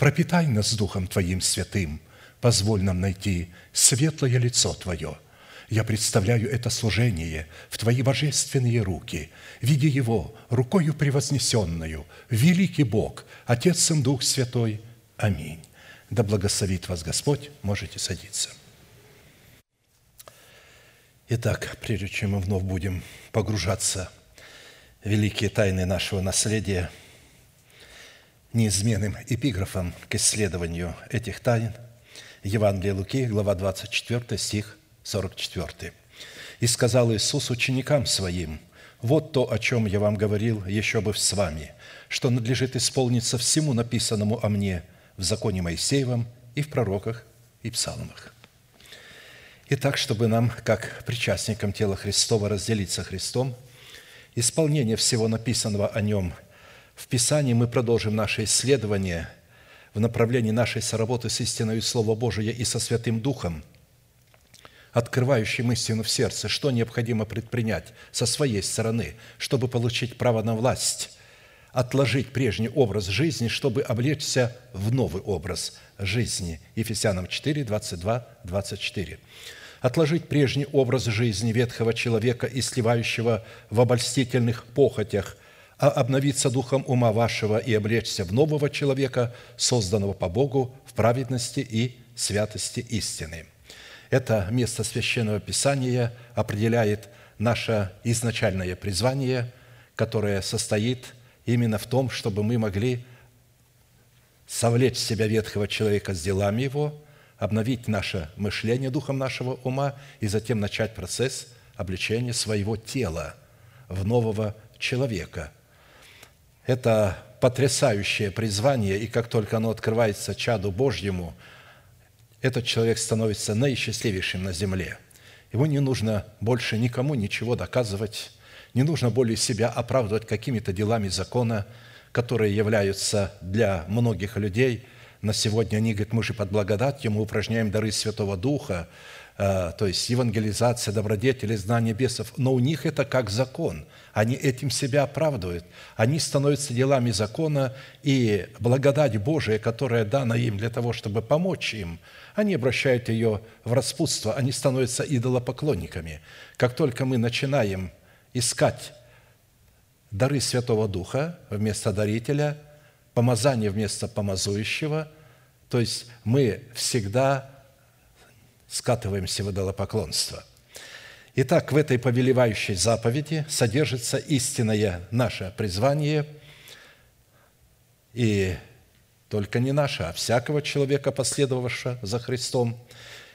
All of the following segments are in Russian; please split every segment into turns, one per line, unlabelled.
пропитай нас Духом Твоим святым, позволь нам найти светлое лицо Твое. Я представляю это служение в Твои божественные руки, видя его рукою превознесенную, великий Бог, Отец, Сын, Дух Святой. Аминь. Да благословит вас Господь, можете садиться. Итак, прежде чем мы вновь будем погружаться в великие тайны нашего наследия – неизменным эпиграфом к исследованию этих тайн Евангелие Луки, глава 24, стих 44. «И сказал Иисус ученикам Своим, «Вот то, о чем я вам говорил еще бы с вами, что надлежит исполниться всему написанному о мне в законе Моисеевом и в пророках и псалмах». Итак, чтобы нам, как причастникам тела Христова, разделиться Христом, исполнение всего написанного о Нем – в Писании мы продолжим наше исследование в направлении нашей соработы с истиной Слова Божия и со Святым Духом, открывающим истину в сердце, что необходимо предпринять со своей стороны, чтобы получить право на власть, отложить прежний образ жизни, чтобы облечься в новый образ жизни. Ефесянам 4, 22, 24 отложить прежний образ жизни ветхого человека и сливающего в обольстительных похотях а обновиться духом ума вашего и облечься в нового человека, созданного по Богу в праведности и святости истины». Это место Священного Писания определяет наше изначальное призвание, которое состоит именно в том, чтобы мы могли совлечь себя ветхого человека с делами его, обновить наше мышление духом нашего ума и затем начать процесс обличения своего тела в нового человека – это потрясающее призвание, и как только оно открывается чаду Божьему, этот человек становится наисчастливейшим на земле. Ему не нужно больше никому ничего доказывать, не нужно более себя оправдывать какими-то делами закона, которые являются для многих людей на сегодня. Они говорят, мы же под благодатью, мы упражняем дары Святого Духа, то есть евангелизация, добродетели, знание бесов, но у них это как закон – они этим себя оправдывают. Они становятся делами закона, и благодать Божия, которая дана им для того, чтобы помочь им, они обращают ее в распутство, они становятся идолопоклонниками. Как только мы начинаем искать дары Святого Духа вместо дарителя, помазание вместо помазующего, то есть мы всегда скатываемся в идолопоклонство – Итак, в этой повелевающей заповеди содержится истинное наше призвание, и только не наше, а всякого человека, последовавшего за Христом.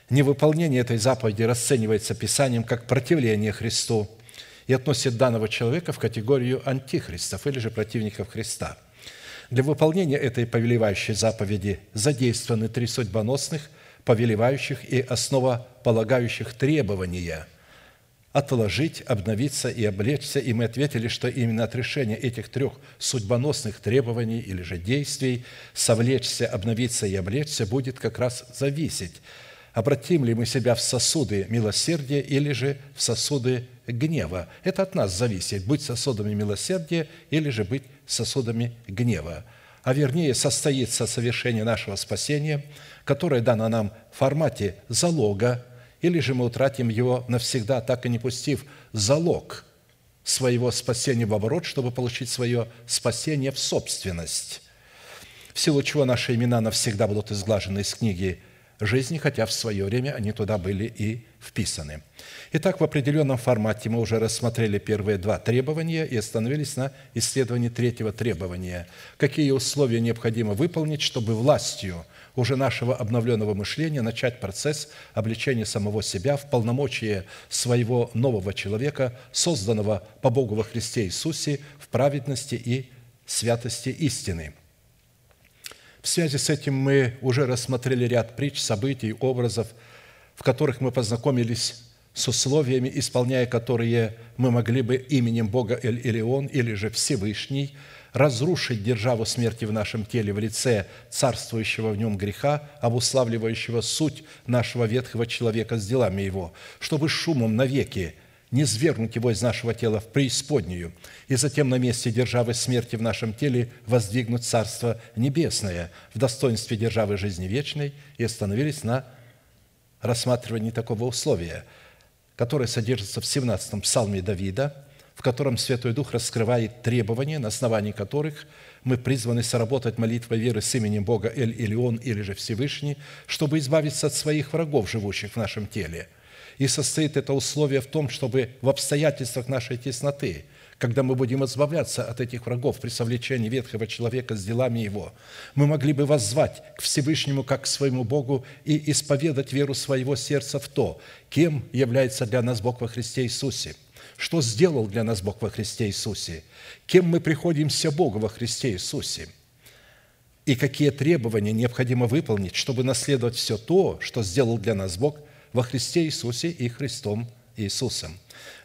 Невыполнение этой заповеди расценивается Писанием как противление Христу и относит данного человека в категорию антихристов или же противников Христа. Для выполнения этой повелевающей заповеди задействованы три судьбоносных, повелевающих и основополагающих требования – отложить, обновиться и облечься. И мы ответили, что именно от решения этих трех судьбоносных требований или же действий совлечься, обновиться и облечься будет как раз зависеть обратим ли мы себя в сосуды милосердия или же в сосуды гнева. Это от нас зависит, быть сосудами милосердия или же быть сосудами гнева. А вернее, состоится совершение нашего спасения, которое дано нам в формате залога, или же мы утратим его навсегда, так и не пустив залог своего спасения в оборот, чтобы получить свое спасение в собственность, в силу чего наши имена навсегда будут изглажены из книги жизни, хотя в свое время они туда были и вписаны. Итак, в определенном формате мы уже рассмотрели первые два требования и остановились на исследовании третьего требования. Какие условия необходимо выполнить, чтобы властью уже нашего обновленного мышления начать процесс обличения самого себя в полномочия своего нового человека, созданного по Богу во Христе Иисусе в праведности и святости истины – в связи с этим мы уже рассмотрели ряд притч, событий, образов, в которых мы познакомились с условиями, исполняя которые мы могли бы именем Бога Эль-Илион или же Всевышний разрушить державу смерти в нашем теле в лице царствующего в нем греха, обуславливающего суть нашего ветхого человека с делами его, чтобы шумом навеки не свергнуть его из нашего тела в преисподнюю, и затем на месте державы смерти в нашем теле воздвигнуть Царство Небесное в достоинстве державы жизни вечной, и остановились на рассматривании такого условия, которое содержится в 17-м псалме Давида, в котором Святой Дух раскрывает требования, на основании которых мы призваны соработать молитвой веры с именем Бога Эль-Илион или же Всевышний, чтобы избавиться от своих врагов, живущих в нашем теле – и состоит это условие в том, чтобы в обстоятельствах нашей тесноты, когда мы будем избавляться от этих врагов при совлечении ветхого человека с делами его, мы могли бы воззвать к Всевышнему как к своему Богу и исповедать веру своего сердца в то, кем является для нас Бог во Христе Иисусе, что сделал для нас Бог во Христе Иисусе, кем мы приходимся Богу во Христе Иисусе – и какие требования необходимо выполнить, чтобы наследовать все то, что сделал для нас Бог во Христе Иисусе и Христом Иисусом.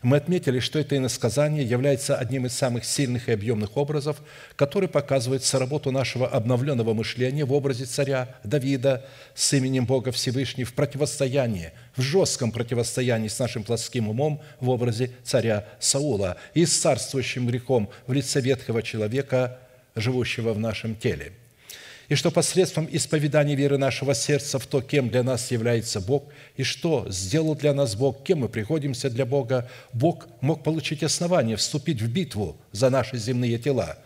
Мы отметили, что это иносказание является одним из самых сильных и объемных образов, который показывает соработу нашего обновленного мышления в образе царя Давида с именем Бога Всевышний в противостоянии, в жестком противостоянии с нашим плотским умом в образе царя Саула и с царствующим грехом в лице ветхого человека, живущего в нашем теле – и что посредством исповедания веры нашего сердца в то, кем для нас является Бог, и что сделал для нас Бог, кем мы приходимся для Бога, Бог мог получить основание вступить в битву за наши земные тела,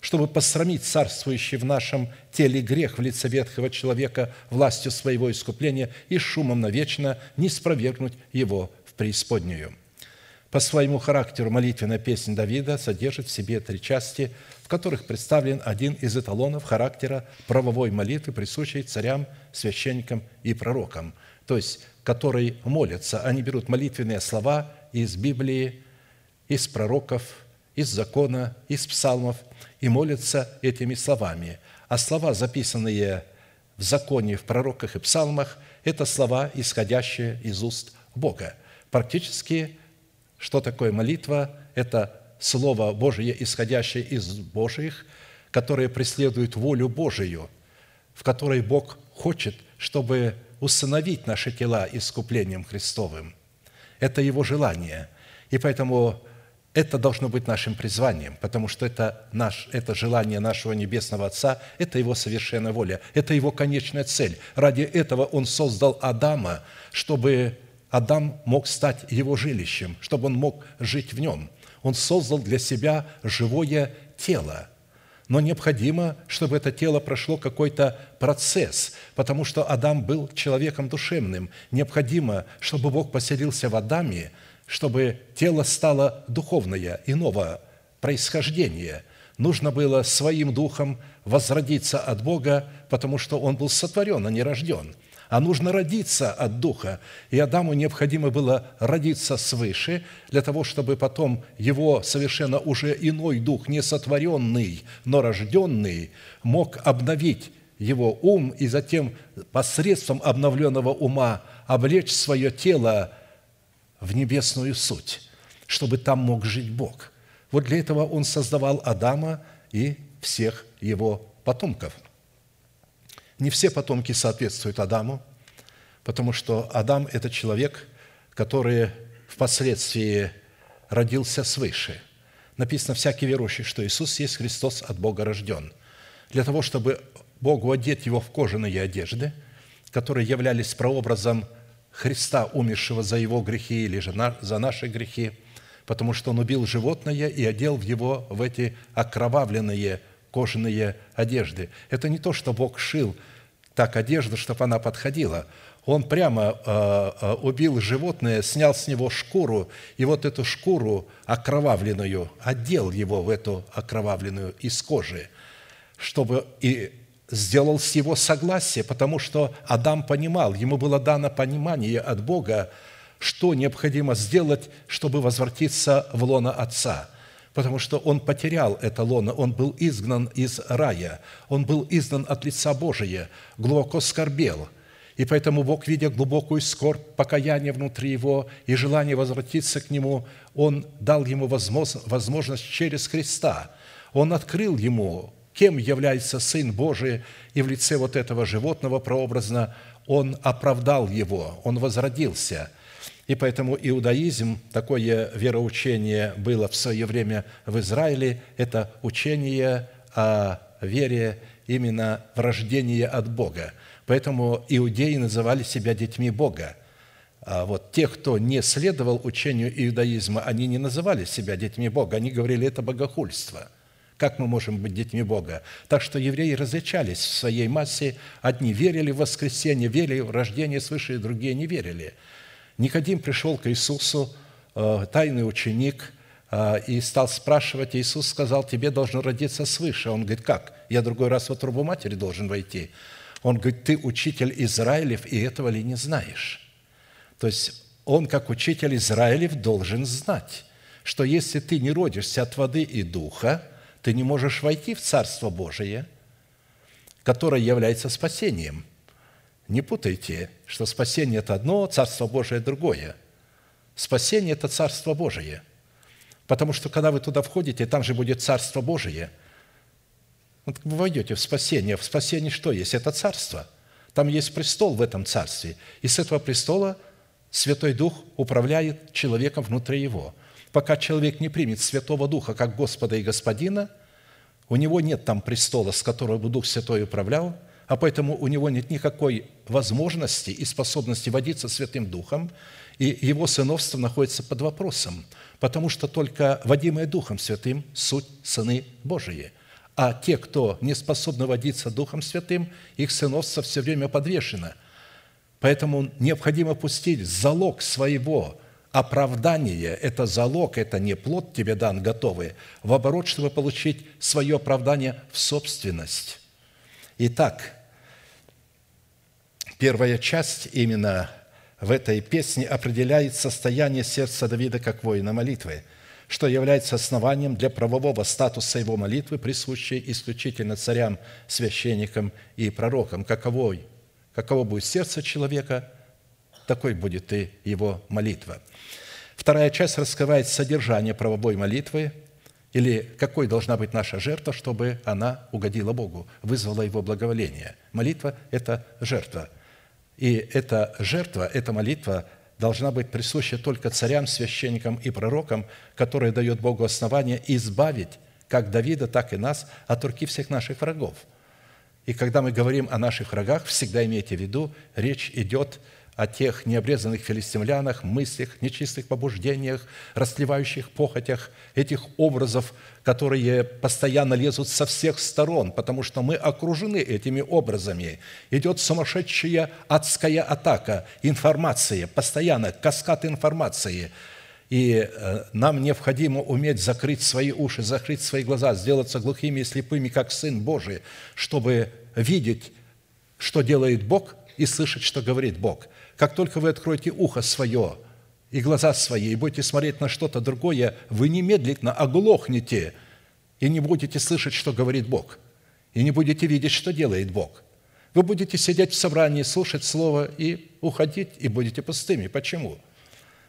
чтобы посрамить царствующий в нашем теле грех в лице ветхого человека властью своего искупления и шумом навечно не спровергнуть его в преисподнюю. По своему характеру молитвенная песня Давида содержит в себе три части, в которых представлен один из эталонов характера правовой молитвы, присущей царям, священникам и пророкам, то есть которые молятся. Они берут молитвенные слова из Библии, из пророков, из закона, из псалмов и молятся этими словами. А слова, записанные в законе, в пророках и псалмах, это слова, исходящие из уст Бога. Практически что такое молитва? Это Слово Божие, исходящее из Божьих, которое преследует волю Божию, в которой Бог хочет, чтобы усыновить наши тела искуплением Христовым. Это Его желание. И поэтому это должно быть нашим призванием, потому что это, наш, это желание нашего Небесного Отца, это Его совершенная воля, это Его конечная цель. Ради этого Он создал Адама, чтобы Адам мог стать его жилищем, чтобы он мог жить в нем. Он создал для себя живое тело. Но необходимо, чтобы это тело прошло какой-то процесс, потому что Адам был человеком душевным. Необходимо, чтобы Бог поселился в Адаме, чтобы тело стало духовное, иного происхождения. Нужно было своим духом возродиться от Бога, потому что он был сотворен, а не рожден – а нужно родиться от Духа. И Адаму необходимо было родиться свыше, для того, чтобы потом его совершенно уже иной дух, не сотворенный, но рожденный, мог обновить его ум и затем посредством обновленного ума облечь свое тело в небесную суть, чтобы там мог жить Бог. Вот для этого Он создавал Адама и всех его потомков – не все потомки соответствуют Адаму, Потому что Адам – это человек, который впоследствии родился свыше. Написано, всякий верующий, что Иисус есть Христос от Бога рожден. Для того, чтобы Богу одеть его в кожаные одежды, которые являлись прообразом Христа, умершего за его грехи или же за наши грехи, потому что он убил животное и одел в его в эти окровавленные кожаные одежды. Это не то, что Бог шил так одежду, чтобы она подходила. Он прямо э, э, убил животное, снял с него шкуру, и вот эту шкуру окровавленную одел его в эту окровавленную из кожи, чтобы и сделал с его согласие, потому что Адам понимал, ему было дано понимание от Бога, что необходимо сделать, чтобы возвратиться в лоно Отца – потому что он потерял это лоно, он был изгнан из рая, он был изгнан от лица Божия, глубоко скорбел. И поэтому Бог, видя глубокую скорбь, покаяние внутри его и желание возвратиться к Нему, Он дал ему возможность через Христа. Он открыл ему, кем является Сын Божий, и в лице вот этого животного прообразно Он оправдал его, Он возродился – и поэтому иудаизм, такое вероучение было в свое время в Израиле, это учение о вере именно в рождение от Бога. Поэтому иудеи называли себя детьми Бога. А вот те, кто не следовал учению иудаизма, они не называли себя детьми Бога, они говорили, это богохульство. Как мы можем быть детьми Бога? Так что евреи различались в своей массе. Одни верили в воскресение, верили в рождение свыше, другие не верили – Никодим пришел к Иисусу, э, тайный ученик, э, и стал спрашивать, Иисус сказал, тебе должно родиться свыше. Он говорит, как? Я другой раз в трубу матери должен войти. Он говорит, ты учитель Израилев, и этого ли не знаешь? То есть он, как учитель Израилев, должен знать, что если ты не родишься от воды и духа, ты не можешь войти в Царство Божие, которое является спасением – не путайте, что спасение – это одно, Царство Божие – другое. Спасение – это Царство Божие. Потому что, когда вы туда входите, там же будет Царство Божие. Вот вы войдете в спасение. В спасении что есть? Это Царство. Там есть престол в этом Царстве. И с этого престола Святой Дух управляет человеком внутри его. Пока человек не примет Святого Духа как Господа и Господина, у него нет там престола, с которого бы Дух Святой управлял – а поэтому у него нет никакой возможности и способности водиться Святым Духом, и его сыновство находится под вопросом, потому что только водимые Духом Святым – суть сыны Божии. А те, кто не способны водиться Духом Святым, их сыновство все время подвешено. Поэтому необходимо пустить залог своего оправдания – это залог, это не плод тебе дан готовый, в оборот, чтобы получить свое оправдание в собственность. Итак, Первая часть именно в этой песне определяет состояние сердца Давида как воина молитвы, что является основанием для правового статуса его молитвы, присущей исключительно царям, священникам и пророкам. Каковой, каково будет сердце человека, такой будет и его молитва. Вторая часть раскрывает содержание правовой молитвы, или какой должна быть наша жертва, чтобы она угодила Богу, вызвала Его благоволение. Молитва – это жертва – и эта жертва, эта молитва должна быть присуща только царям, священникам и пророкам, которые дают Богу основание избавить как Давида, так и нас от руки всех наших врагов. И когда мы говорим о наших врагах, всегда имейте в виду, речь идет о тех необрезанных филистимлянах, мыслях, нечистых побуждениях, растлевающих похотях, этих образов, которые постоянно лезут со всех сторон, потому что мы окружены этими образами. Идет сумасшедшая адская атака информации, постоянно каскад информации. И э, нам необходимо уметь закрыть свои уши, закрыть свои глаза, сделаться глухими и слепыми, как Сын Божий, чтобы видеть, что делает Бог, и слышать, что говорит Бог – как только вы откроете ухо свое и глаза свои, и будете смотреть на что-то другое, вы немедленно оглохнете и не будете слышать, что говорит Бог, и не будете видеть, что делает Бог. Вы будете сидеть в собрании, слушать Слово и уходить, и будете пустыми. Почему?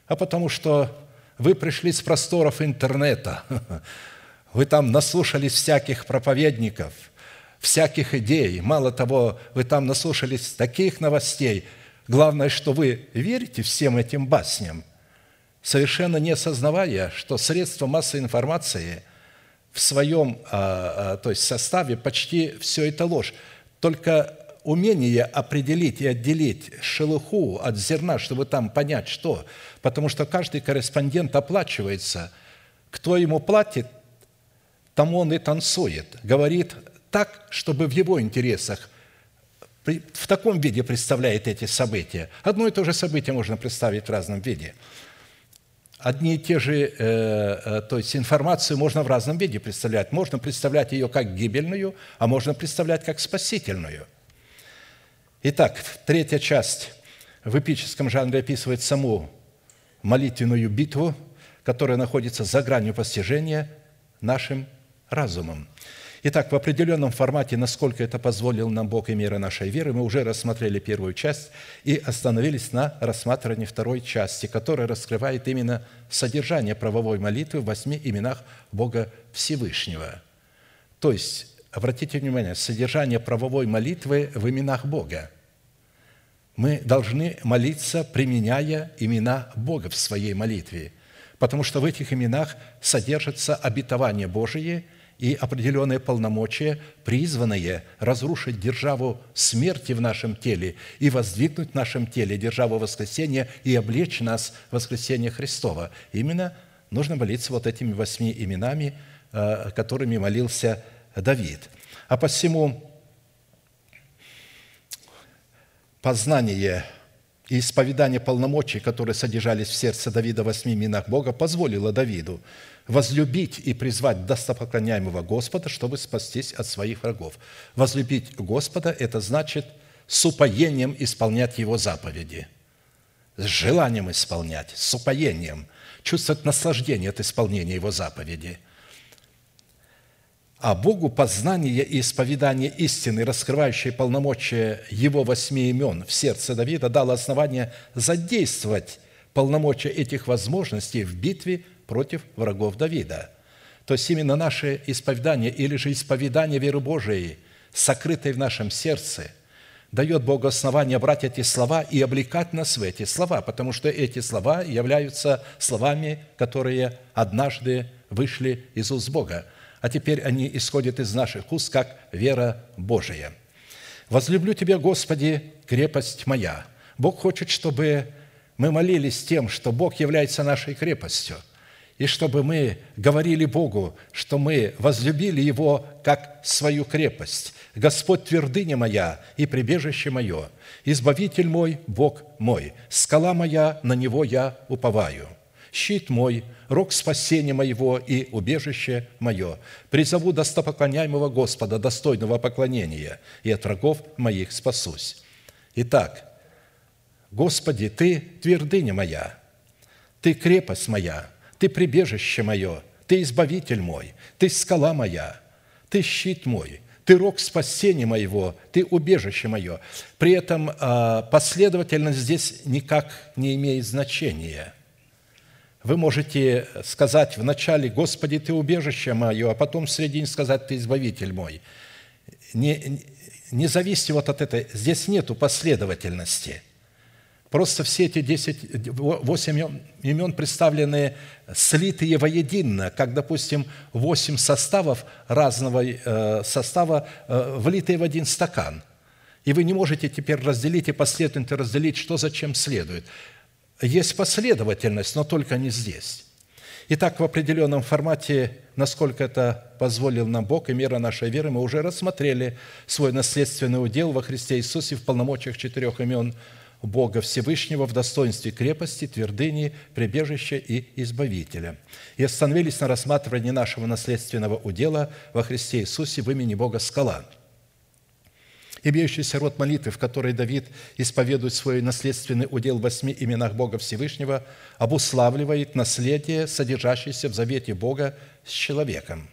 А потому что вы пришли с просторов интернета, вы там наслушались всяких проповедников, всяких идей. Мало того, вы там наслушались таких новостей – Главное, что вы верите всем этим басням, совершенно не осознавая, что средства массовой информации в своем а, а, то есть составе почти все это ложь. Только умение определить и отделить шелуху от зерна, чтобы там понять, что. Потому что каждый корреспондент оплачивается. Кто ему платит, тому он и танцует. Говорит так, чтобы в его интересах в таком виде представляет эти события. Одно и то же событие можно представить в разном виде. Одни и те же, э, э, то есть информацию можно в разном виде представлять. Можно представлять ее как гибельную, а можно представлять как спасительную – Итак, третья часть в эпическом жанре описывает саму молитвенную битву, которая находится за гранью постижения нашим разумом. Итак, в определенном формате, насколько это позволил нам Бог и мера нашей веры, мы уже рассмотрели первую часть и остановились на рассматривании второй части, которая раскрывает именно содержание правовой молитвы в восьми именах Бога Всевышнего. То есть обратите внимание, содержание правовой молитвы в именах Бога. Мы должны молиться, применяя имена Бога в своей молитве, потому что в этих именах содержится обетование Божие и определенные полномочия, призванные разрушить державу смерти в нашем теле и воздвигнуть в нашем теле державу воскресения и облечь нас в воскресение Христова. Именно нужно молиться вот этими восьми именами, э, которыми молился Давид. А посему познание и исповедание полномочий, которые содержались в сердце Давида в восьми именах Бога, позволило Давиду возлюбить и призвать достопоклоняемого Господа, чтобы спастись от своих врагов. Возлюбить Господа – это значит с упоением исполнять Его заповеди, с желанием исполнять, с упоением, чувствовать наслаждение от исполнения Его заповеди – а Богу познание и исповедание истины, раскрывающее полномочия Его восьми имен в сердце Давида, дало основание задействовать полномочия этих возможностей в битве против врагов Давида. То есть именно наше исповедание или же исповедание веры Божией, сокрытой в нашем сердце, дает Богу основание брать эти слова и облекать нас в эти слова, потому что эти слова являются словами, которые однажды вышли из уст Бога а теперь они исходят из наших уст, как вера Божия. «Возлюблю Тебя, Господи, крепость моя». Бог хочет, чтобы мы молились тем, что Бог является нашей крепостью, и чтобы мы говорили Богу, что мы возлюбили Его как свою крепость. «Господь твердыня моя и прибежище мое, избавитель мой, Бог мой, скала моя, на Него я уповаю» щит мой, рог спасения моего и убежище мое. Призову достопоклоняемого Господа, достойного поклонения, и от врагов моих спасусь». Итак, Господи, Ты твердыня моя, Ты крепость моя, Ты прибежище мое, Ты избавитель мой, Ты скала моя, Ты щит мой, Ты рог спасения моего, Ты убежище мое. При этом а, последовательность здесь никак не имеет значения – вы можете сказать вначале «Господи, Ты убежище мое», а потом в середине сказать «Ты избавитель мой». Не, не зависите вот от этой, здесь нету последовательности. Просто все эти 10, 8 имен представлены слитые воедино, как, допустим, 8 составов разного э, состава, э, влитые в один стакан. И вы не можете теперь разделить и последовательно разделить, что зачем следует. Есть последовательность, но только не здесь. Итак, в определенном формате, насколько это позволил нам Бог и мера нашей веры, мы уже рассмотрели свой наследственный удел во Христе Иисусе в полномочиях четырех имен Бога Всевышнего в достоинстве крепости, твердыни, прибежища и избавителя. И остановились на рассматривании нашего наследственного удела во Христе Иисусе в имени Бога Скала – Имеющийся род молитвы, в которой Давид исповедует свой наследственный удел в восьми именах Бога Всевышнего, обуславливает наследие, содержащееся в завете Бога с человеком.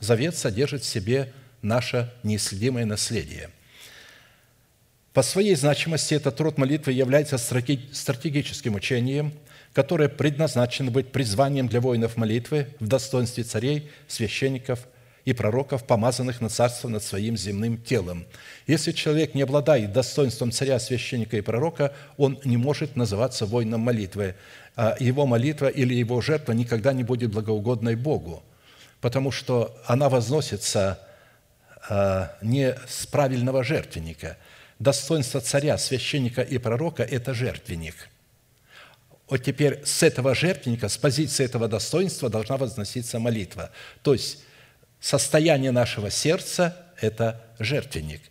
Завет содержит в себе наше неисследимое наследие. По своей значимости этот род молитвы является стратегическим учением, которое предназначено быть призванием для воинов молитвы в достоинстве царей, священников и пророков, помазанных на царство над своим земным телом. Если человек не обладает достоинством царя, священника и пророка, он не может называться воином молитвы. А его молитва или его жертва никогда не будет благоугодной Богу, потому что она возносится а, не с правильного жертвенника. Достоинство царя, священника и пророка – это жертвенник – вот теперь с этого жертвенника, с позиции этого достоинства должна возноситься молитва. То есть Состояние нашего сердца – это жертвенник.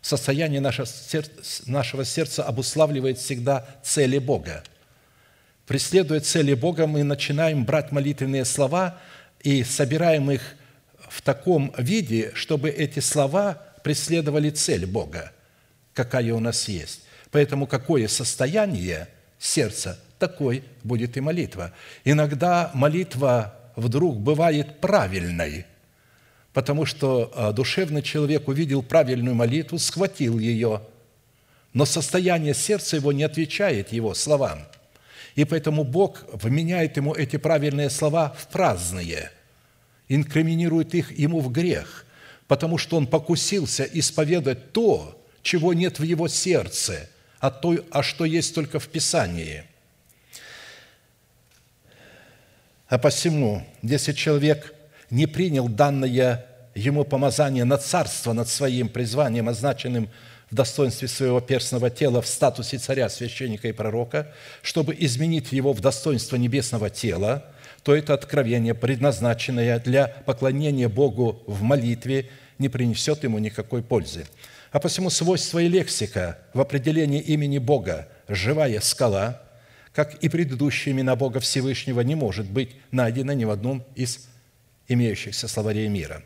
Состояние нашего сердца, обуславливает всегда цели Бога. Преследуя цели Бога, мы начинаем брать молитвенные слова и собираем их в таком виде, чтобы эти слова преследовали цель Бога, какая у нас есть. Поэтому какое состояние сердца, такой будет и молитва. Иногда молитва вдруг бывает правильной – потому что а, душевный человек увидел правильную молитву, схватил ее, но состояние сердца его не отвечает его словам. И поэтому Бог вменяет ему эти правильные слова в праздные, инкриминирует их ему в грех, потому что он покусился исповедать то, чего нет в его сердце, а, то, а что есть только в Писании. А посему, если человек – не принял данное ему помазание на царство над своим призванием, означенным в достоинстве своего перстного тела в статусе царя, священника и пророка, чтобы изменить его в достоинство небесного тела, то это откровение, предназначенное для поклонения Богу в молитве, не принесет ему никакой пользы. А посему свойство и лексика в определении имени Бога «живая скала», как и предыдущие имена Бога Всевышнего, не может быть найдено ни в одном из имеющихся словарей мира.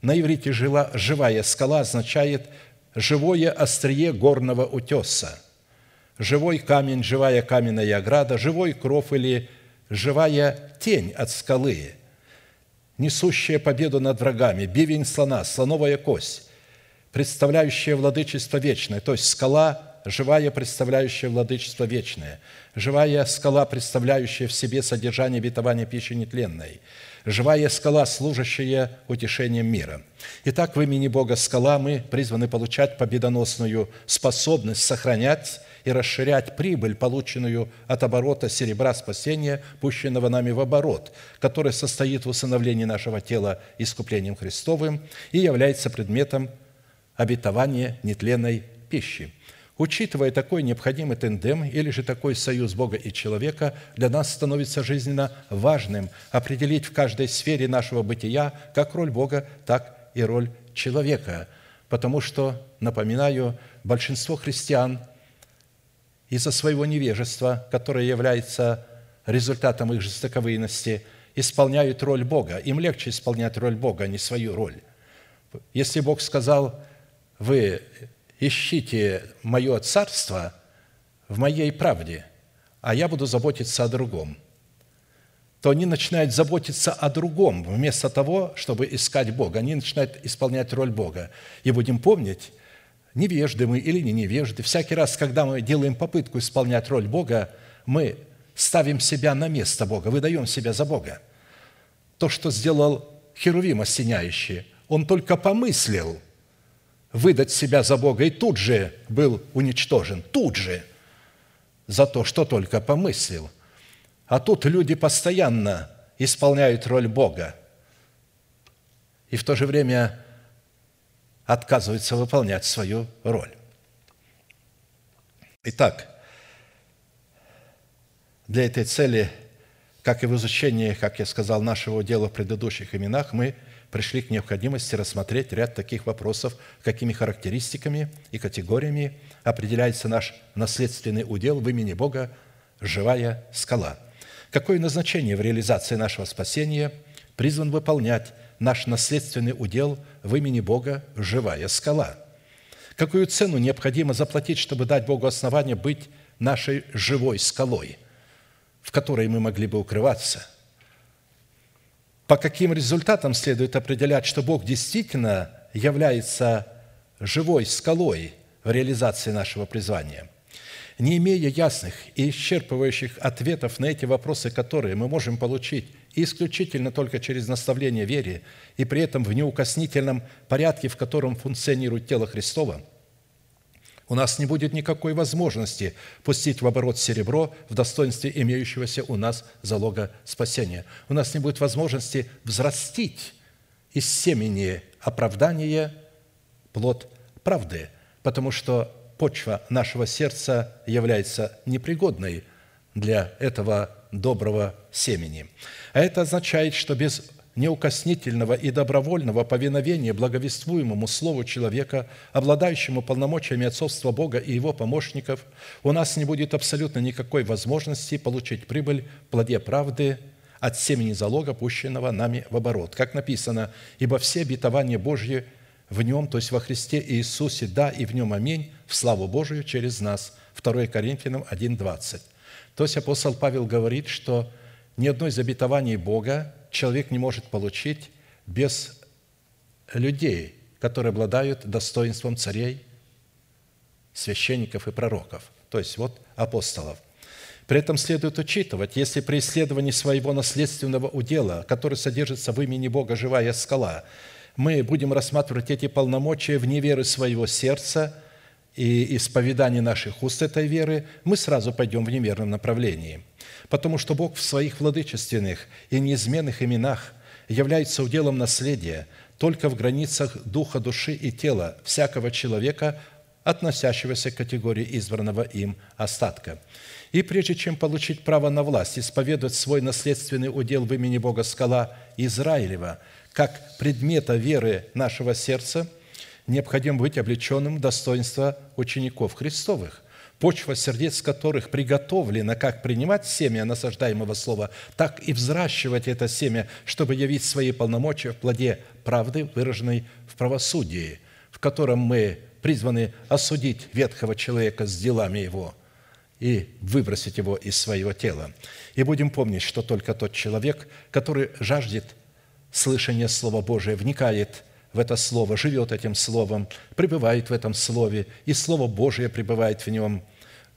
На иврите жила, «живая скала» означает «живое острие горного утеса», «живой камень», «живая каменная ограда», «живой кров» или «живая тень от скалы», несущая победу над врагами, бивень слона, слоновая кость, представляющая владычество вечное, то есть скала, живая, представляющая владычество вечное, живая скала, представляющая в себе содержание обетования пищи нетленной – живая скала, служащая утешением мира. Итак, в имени Бога скала мы призваны получать победоносную способность сохранять и расширять прибыль, полученную от оборота серебра спасения, пущенного нами в оборот, который состоит в усыновлении нашего тела искуплением Христовым и является предметом обетования нетленной пищи – Учитывая такой необходимый тендем или же такой союз Бога и человека, для нас становится жизненно важным определить в каждой сфере нашего бытия как роль Бога, так и роль человека. Потому что, напоминаю, большинство христиан из-за своего невежества, которое является результатом их жестоковыйности, исполняют роль Бога. Им легче исполнять роль Бога, а не свою роль. Если Бог сказал, вы ищите мое царство в моей правде, а я буду заботиться о другом, то они начинают заботиться о другом, вместо того, чтобы искать Бога. Они начинают исполнять роль Бога. И будем помнить, невежды мы или не невежды, всякий раз, когда мы делаем попытку исполнять роль Бога, мы ставим себя на место Бога, выдаем себя за Бога. То, что сделал Херувим осеняющий, он только помыслил – выдать себя за Бога и тут же был уничтожен, тут же, за то, что только помыслил. А тут люди постоянно исполняют роль Бога и в то же время отказываются выполнять свою роль. Итак, для этой цели, как и в изучении, как я сказал, нашего дела в предыдущих именах, мы – пришли к необходимости рассмотреть ряд таких вопросов, какими характеристиками и категориями определяется наш наследственный удел в имени Бога «живая скала». Какое назначение в реализации нашего спасения призван выполнять наш наследственный удел в имени Бога «живая скала»? Какую цену необходимо заплатить, чтобы дать Богу основание быть нашей живой скалой, в которой мы могли бы укрываться – по каким результатам следует определять, что Бог действительно является живой скалой в реализации нашего призвания. Не имея ясных и исчерпывающих ответов на эти вопросы, которые мы можем получить исключительно только через наставление вере и при этом в неукоснительном порядке, в котором функционирует тело Христова, у нас не будет никакой возможности пустить в оборот серебро в достоинстве имеющегося у нас залога спасения. У нас не будет возможности взрастить из семени оправдания плод правды, потому что почва нашего сердца является непригодной для этого доброго семени. А это означает, что без неукоснительного и добровольного повиновения благовествуемому Слову человека, обладающему полномочиями отцовства Бога и его помощников, у нас не будет абсолютно никакой возможности получить прибыль в плоде правды от семени залога, пущенного нами в оборот. Как написано, «Ибо все обетования Божьи в Нем, то есть во Христе Иисусе, да, и в Нем аминь, в славу Божию через нас». 2 Коринфянам 1,20. То есть апостол Павел говорит, что ни одно из обетований Бога человек не может получить без людей, которые обладают достоинством царей, священников и пророков, то есть вот апостолов. При этом следует учитывать, если при исследовании своего наследственного удела, который содержится в имени Бога «Живая скала», мы будем рассматривать эти полномочия вне веры своего сердца и исповедания наших уст этой веры, мы сразу пойдем в неверном направлении. Потому что Бог в своих владычественных и неизменных именах является уделом наследия только в границах духа, души и тела всякого человека, относящегося к категории избранного им остатка. И прежде чем получить право на власть, исповедовать свой наследственный удел в имени Бога скала Израилева – как предмета веры нашего сердца, необходимо быть облеченным в достоинство учеников Христовых, почва сердец которых приготовлена как принимать семя насаждаемого слова, так и взращивать это семя, чтобы явить свои полномочия в плоде правды, выраженной в правосудии, в котором мы призваны осудить ветхого человека с делами его и выбросить его из своего тела. И будем помнить, что только тот человек, который жаждет слышание Слова Божия, вникает в это Слово, живет этим Словом, пребывает в этом Слове, и Слово Божие пребывает в нем,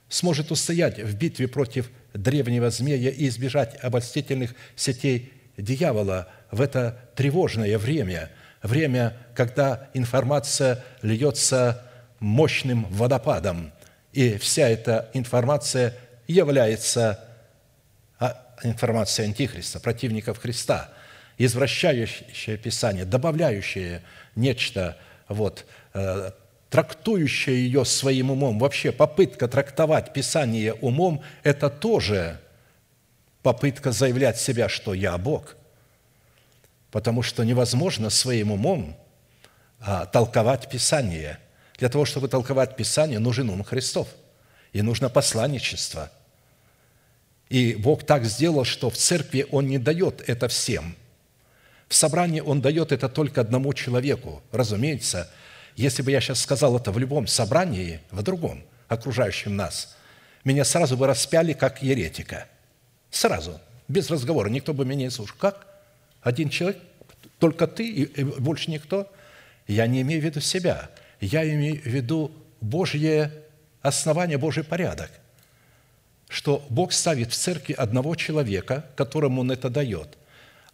сможет устоять в битве против древнего змея и избежать обольстительных сетей дьявола в это тревожное время, время, когда информация льется мощным водопадом, и вся эта информация является а, информацией Антихриста, противников Христа – извращающее Писание, добавляющее нечто, вот, э, трактующее ее своим умом. Вообще попытка трактовать Писание умом – это тоже попытка заявлять себя, что я Бог. Потому что невозможно своим умом а, толковать Писание. Для того, чтобы толковать Писание, нужен ум Христов. И нужно посланничество. И Бог так сделал, что в церкви Он не дает это всем – в собрании он дает это только одному человеку. Разумеется, если бы я сейчас сказал это в любом собрании, в другом, окружающем нас, меня сразу бы распяли как еретика. Сразу, без разговора, никто бы меня не слушал. Как? Один человек? Только ты и больше никто? Я не имею в виду себя. Я имею в виду Божье основание, Божий порядок. Что Бог ставит в церкви одного человека, которому Он это дает –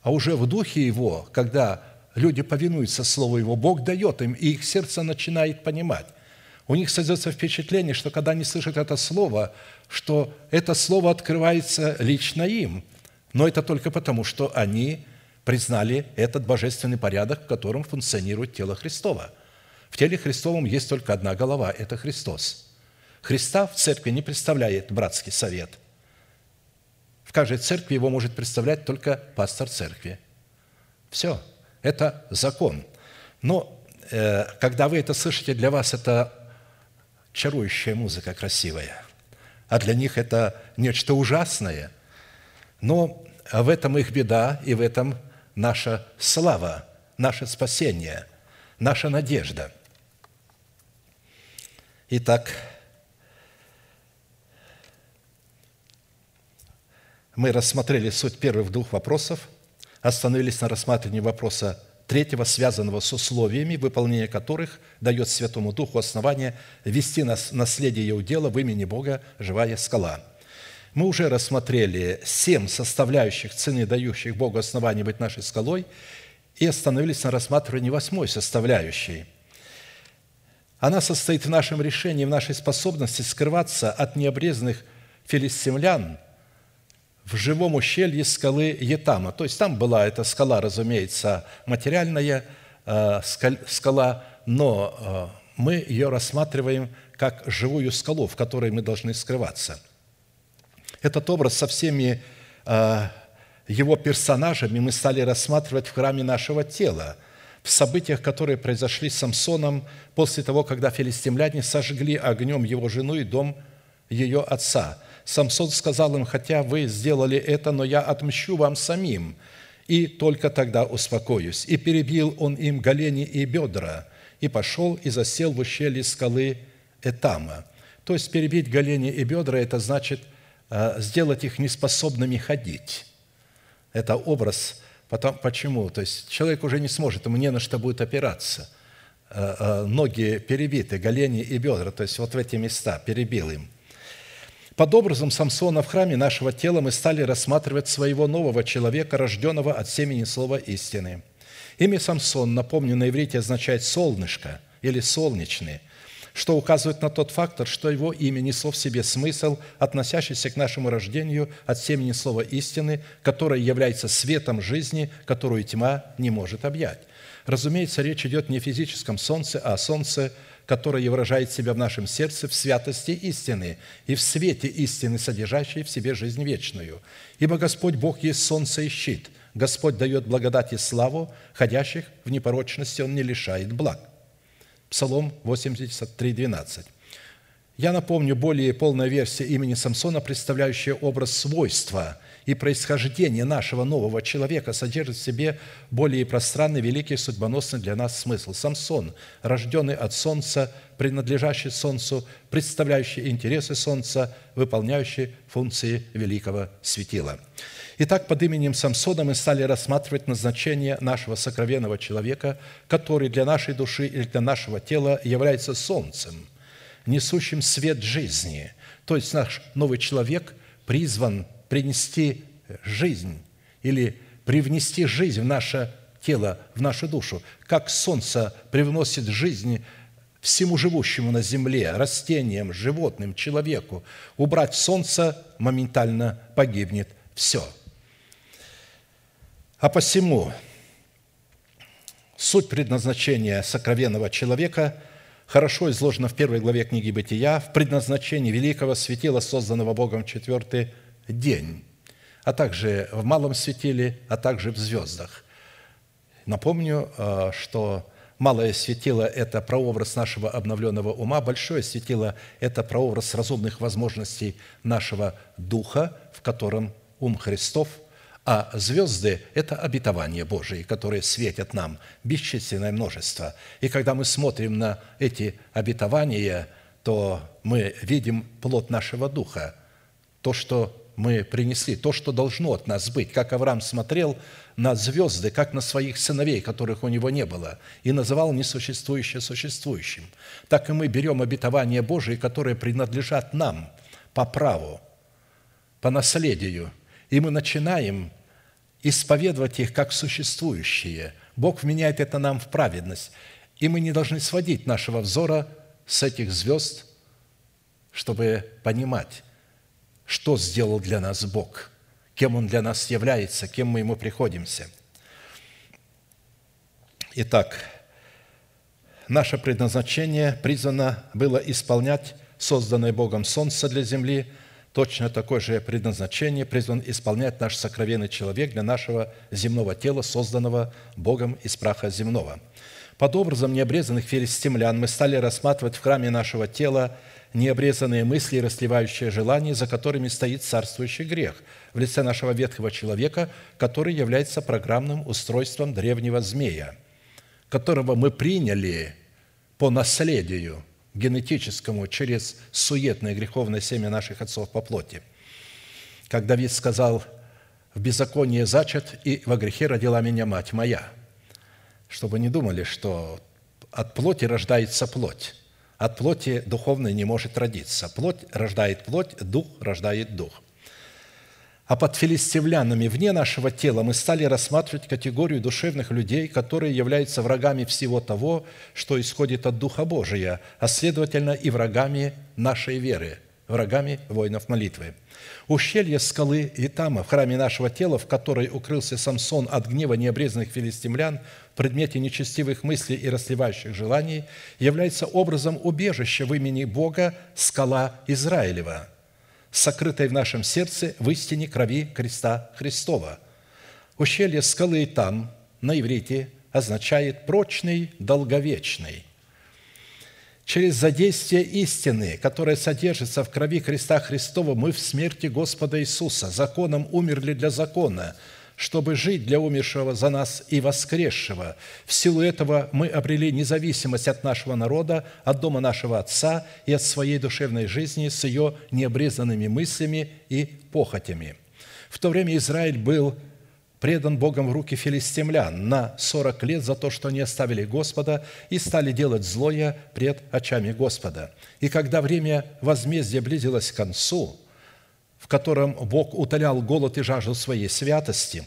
а уже в духе Его, когда люди повинуются Слову Его, Бог дает им, и их сердце начинает понимать. У них создается впечатление, что когда они слышат это Слово, что это Слово открывается лично им. Но это только потому, что они признали этот божественный порядок, в котором функционирует тело Христова. В теле Христовом есть только одна голова – это Христос. Христа в церкви не представляет братский совет – в каждой церкви его может представлять только пастор церкви. Все. Это закон. Но э, когда вы это слышите, для вас это чарующая музыка красивая, а для них это нечто ужасное. Но в этом их беда, и в этом наша слава, наше спасение, наша надежда. Итак, Мы рассмотрели суть первых двух вопросов, остановились на рассматривании вопроса третьего, связанного с условиями, выполнение которых дает Святому Духу основание вести нас наследие его дела в имени Бога «Живая скала». Мы уже рассмотрели семь составляющих цены, дающих Богу основание быть нашей скалой, и остановились на рассматривании восьмой составляющей. Она состоит в нашем решении, в нашей способности скрываться от необрезанных филистимлян в живом ущелье скалы Етама. То есть там была эта скала, разумеется, материальная э, скала, но э, мы ее рассматриваем как живую скалу, в которой мы должны скрываться. Этот образ со всеми э, его персонажами мы стали рассматривать в храме нашего тела, в событиях, которые произошли с Самсоном после того, когда филистимляне сожгли огнем его жену и дом ее отца. Самсон сказал им, хотя вы сделали это, но я отмщу вам самим, и только тогда успокоюсь. И перебил он им голени и бедра, и пошел и засел в ущелье скалы Этама. То есть перебить голени и бедра – это значит э, сделать их неспособными ходить. Это образ, потом, почему? То есть человек уже не сможет, ему не на что будет опираться. Э, э, ноги перебиты, голени и бедра, то есть вот в эти места перебил им. Под образом Самсона в храме нашего тела мы стали рассматривать своего нового человека, рожденного от семени слова истины. Имя Самсон, напомню, на иврите означает «солнышко» или «солнечный», что указывает на тот фактор, что его имя несло в себе смысл, относящийся к нашему рождению от семени слова истины, которое является светом жизни, которую тьма не может объять. Разумеется, речь идет не о физическом солнце, а о солнце, которое выражает себя в нашем сердце в святости истины и в свете истины, содержащей в себе жизнь вечную. Ибо Господь Бог есть солнце и щит. Господь дает благодать и славу, ходящих в непорочности Он не лишает благ. Псалом 83, 12. Я напомню более полная версия имени Самсона, представляющая образ свойства и происхождения нашего нового человека, содержит в себе более пространный, великий, судьбоносный для нас смысл. Самсон, рожденный от солнца, принадлежащий солнцу, представляющий интересы солнца, выполняющий функции великого светила – Итак, под именем Самсона мы стали рассматривать назначение нашего сокровенного человека, который для нашей души или для нашего тела является солнцем, несущим свет жизни. То есть наш новый человек призван принести жизнь или привнести жизнь в наше тело, в нашу душу, как солнце привносит жизнь всему живущему на земле, растениям, животным, человеку. Убрать солнце моментально погибнет. Все – а посему суть предназначения сокровенного человека хорошо изложена в первой главе книги «Бытия» в предназначении великого светила, созданного Богом четвертый день, а также в малом светиле, а также в звездах. Напомню, э, что малое светило – это прообраз нашего обновленного ума, большое светило – это прообраз разумных возможностей нашего духа, в котором ум Христов – а звезды – это обетования Божие, которые светят нам бесчисленное множество. И когда мы смотрим на эти обетования, то мы видим плод нашего духа, то, что мы принесли, то, что должно от нас быть. Как Авраам смотрел на звезды, как на своих сыновей, которых у него не было, и называл несуществующее существующим. Так и мы берем обетования Божии, которые принадлежат нам по праву, по наследию – и мы начинаем исповедовать их как существующие. Бог вменяет это нам в праведность. И мы не должны сводить нашего взора с этих звезд, чтобы понимать, что сделал для нас Бог, кем Он для нас является, кем мы Ему приходимся. Итак, наше предназначение призвано было исполнять созданное Богом солнце для земли – Точно такое же предназначение призван исполнять наш сокровенный человек для нашего земного тела, созданного Богом из праха земного. Под образом необрезанных филистимлян мы стали рассматривать в храме нашего тела необрезанные мысли и расливающие желания, за которыми стоит царствующий грех в лице нашего ветхого человека, который является программным устройством древнего змея, которого мы приняли по наследию – генетическому через суетное греховное семя наших отцов по плоти. Как Давид сказал, «В беззаконии зачат, и во грехе родила меня мать моя». чтобы не думали, что от плоти рождается плоть. От плоти духовной не может родиться. Плоть рождает плоть, дух рождает дух. А под филистимлянами вне нашего тела мы стали рассматривать категорию душевных людей, которые являются врагами всего того, что исходит от Духа Божия, а следовательно и врагами нашей веры, врагами воинов молитвы. Ущелье скалы Итама в храме нашего тела, в которой укрылся Самсон от гнева необрезанных филистимлян предмете нечестивых мыслей и расливающих желаний, является образом убежища в имени Бога скала Израилева, сокрытой в нашем сердце в истине крови креста Христова. Ущелье скалы Итам на иврите означает «прочный, долговечный», Через задействие истины, которая содержится в крови Христа Христова, мы в смерти Господа Иисуса законом умерли для закона, чтобы жить для умершего за нас и воскресшего. В силу этого мы обрели независимость от нашего народа, от дома нашего Отца и от своей душевной жизни с ее необрезанными мыслями и похотями. В то время Израиль был предан Богом в руки филистимлян на сорок лет за то, что они оставили Господа и стали делать злое пред очами Господа. И когда время возмездия близилось к концу, в котором Бог утолял голод и жажду своей святости,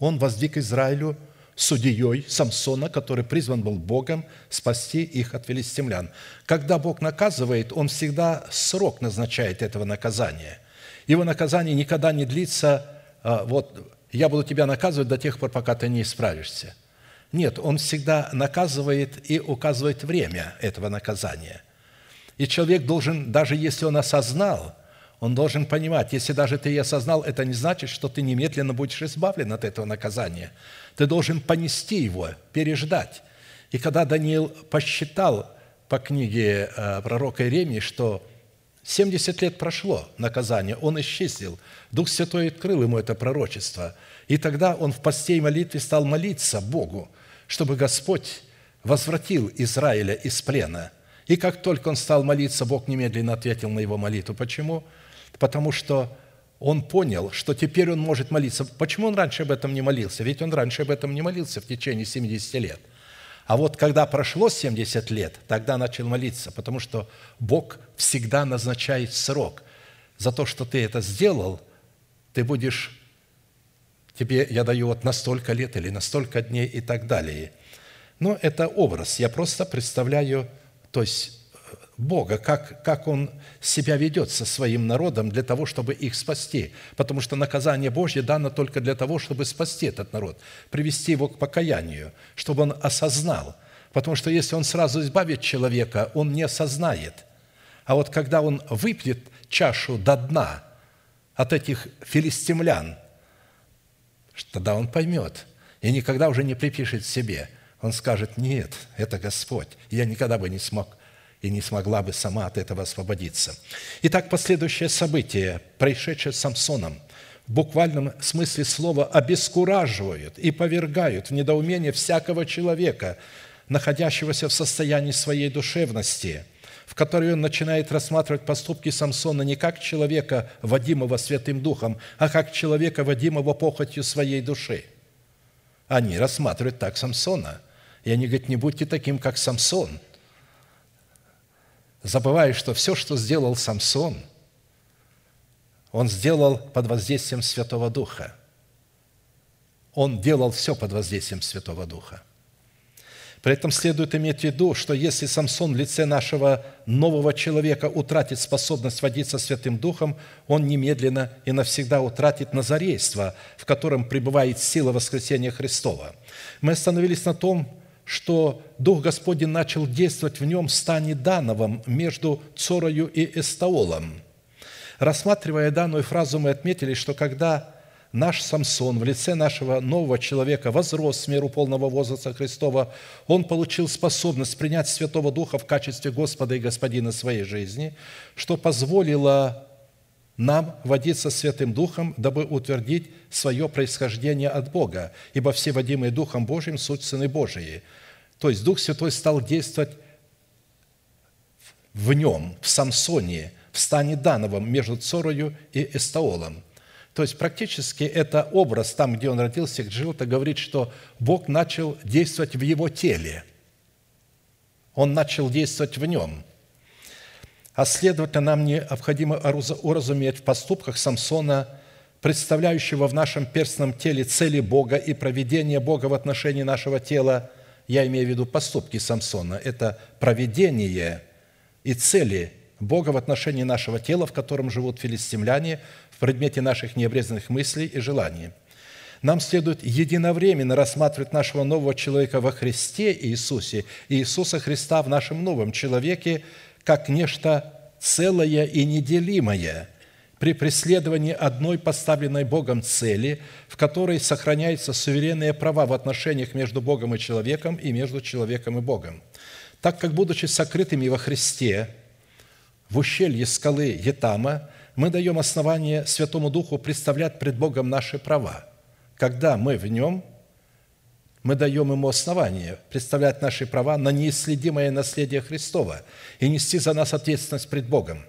Он воздвиг Израилю судьей Самсона, который призван был Богом спасти их от филистимлян. Когда Бог наказывает, Он всегда срок назначает этого наказания. Его наказание никогда не длится а, вот я буду тебя наказывать до тех пор, пока ты не исправишься. Нет, он всегда наказывает и указывает время этого наказания. И человек должен, даже если он осознал, он должен понимать, если даже ты и осознал, это не значит, что ты немедленно будешь избавлен от этого наказания. Ты должен понести его, переждать. И когда Даниил посчитал по книге э, пророка Иеремии, что 70 лет прошло наказание, он исчислил. Дух Святой открыл ему это пророчество. И тогда он в посте и молитве стал молиться Богу, чтобы Господь возвратил Израиля из плена. И как только он стал молиться, Бог немедленно ответил на его молитву. Почему? Потому что он понял, что теперь он может молиться. Почему он раньше об этом не молился? Ведь он раньше об этом не молился в течение 70 лет. А вот когда прошло 70 лет, тогда начал молиться, потому что Бог всегда назначает срок. За то, что ты это сделал, ты будешь, тебе я даю вот на столько лет или на столько дней и так далее. Но это образ. Я просто представляю, то есть Бога, как, как Он себя ведет со своим народом для того, чтобы их спасти. Потому что наказание Божье дано только для того, чтобы спасти этот народ, привести его к покаянию, чтобы он осознал. Потому что если он сразу избавит человека, он не осознает. А вот когда он выпьет чашу до дна от этих филистимлян, тогда он поймет и никогда уже не припишет себе. Он скажет, нет, это Господь, я никогда бы не смог и не смогла бы сама от этого освободиться. Итак, последующее событие, происшедшее с Самсоном, в буквальном смысле слова обескураживают и повергают в недоумение всякого человека, находящегося в состоянии своей душевности, в которой он начинает рассматривать поступки Самсона не как человека, водимого Святым Духом, а как человека, водимого похотью своей души. Они рассматривают так Самсона. И они говорят, не будьте таким, как Самсон – забывая, что все, что сделал Самсон, он сделал под воздействием Святого Духа. Он делал все под воздействием Святого Духа. При этом следует иметь в виду, что если Самсон в лице нашего нового человека утратит способность водиться Святым Духом, он немедленно и навсегда утратит назарейство, в котором пребывает сила воскресения Христова. Мы остановились на том, что Дух Господень начал действовать в нем в стане Дановом между Цорою и Эстаолом. Рассматривая данную фразу, мы отметили, что когда наш Самсон в лице нашего нового человека возрос в меру полного возраста Христова, он получил способность принять Святого Духа в качестве Господа и Господина своей жизни, что позволило нам водиться Святым Духом, дабы утвердить свое происхождение от Бога, ибо все водимые Духом Божьим – суть Сыны Божии – то есть Дух Святой стал действовать в нем, в Самсоне, в стане Дановом между Цорою и Эстаолом. То есть практически это образ, там, где он родился, где жил, это говорит, что Бог начал действовать в его теле. Он начал действовать в нем. А следовательно, нам необходимо уразуметь в поступках Самсона, представляющего в нашем перстном теле цели Бога и проведение Бога в отношении нашего тела, я имею в виду поступки Самсона, это проведение и цели Бога в отношении нашего тела, в котором живут филистимляне, в предмете наших необрезанных мыслей и желаний. Нам следует единовременно рассматривать нашего нового человека во Христе Иисусе и Иисуса Христа в нашем новом человеке как нечто целое и неделимое при преследовании одной поставленной Богом цели, в которой сохраняются суверенные права в отношениях между Богом и человеком и между человеком и Богом. Так как, будучи сокрытыми во Христе, в ущелье скалы Етама, мы даем основание Святому Духу представлять пред Богом наши права. Когда мы в Нем, мы даем Ему основание представлять наши права на неисследимое наследие Христова и нести за нас ответственность пред Богом.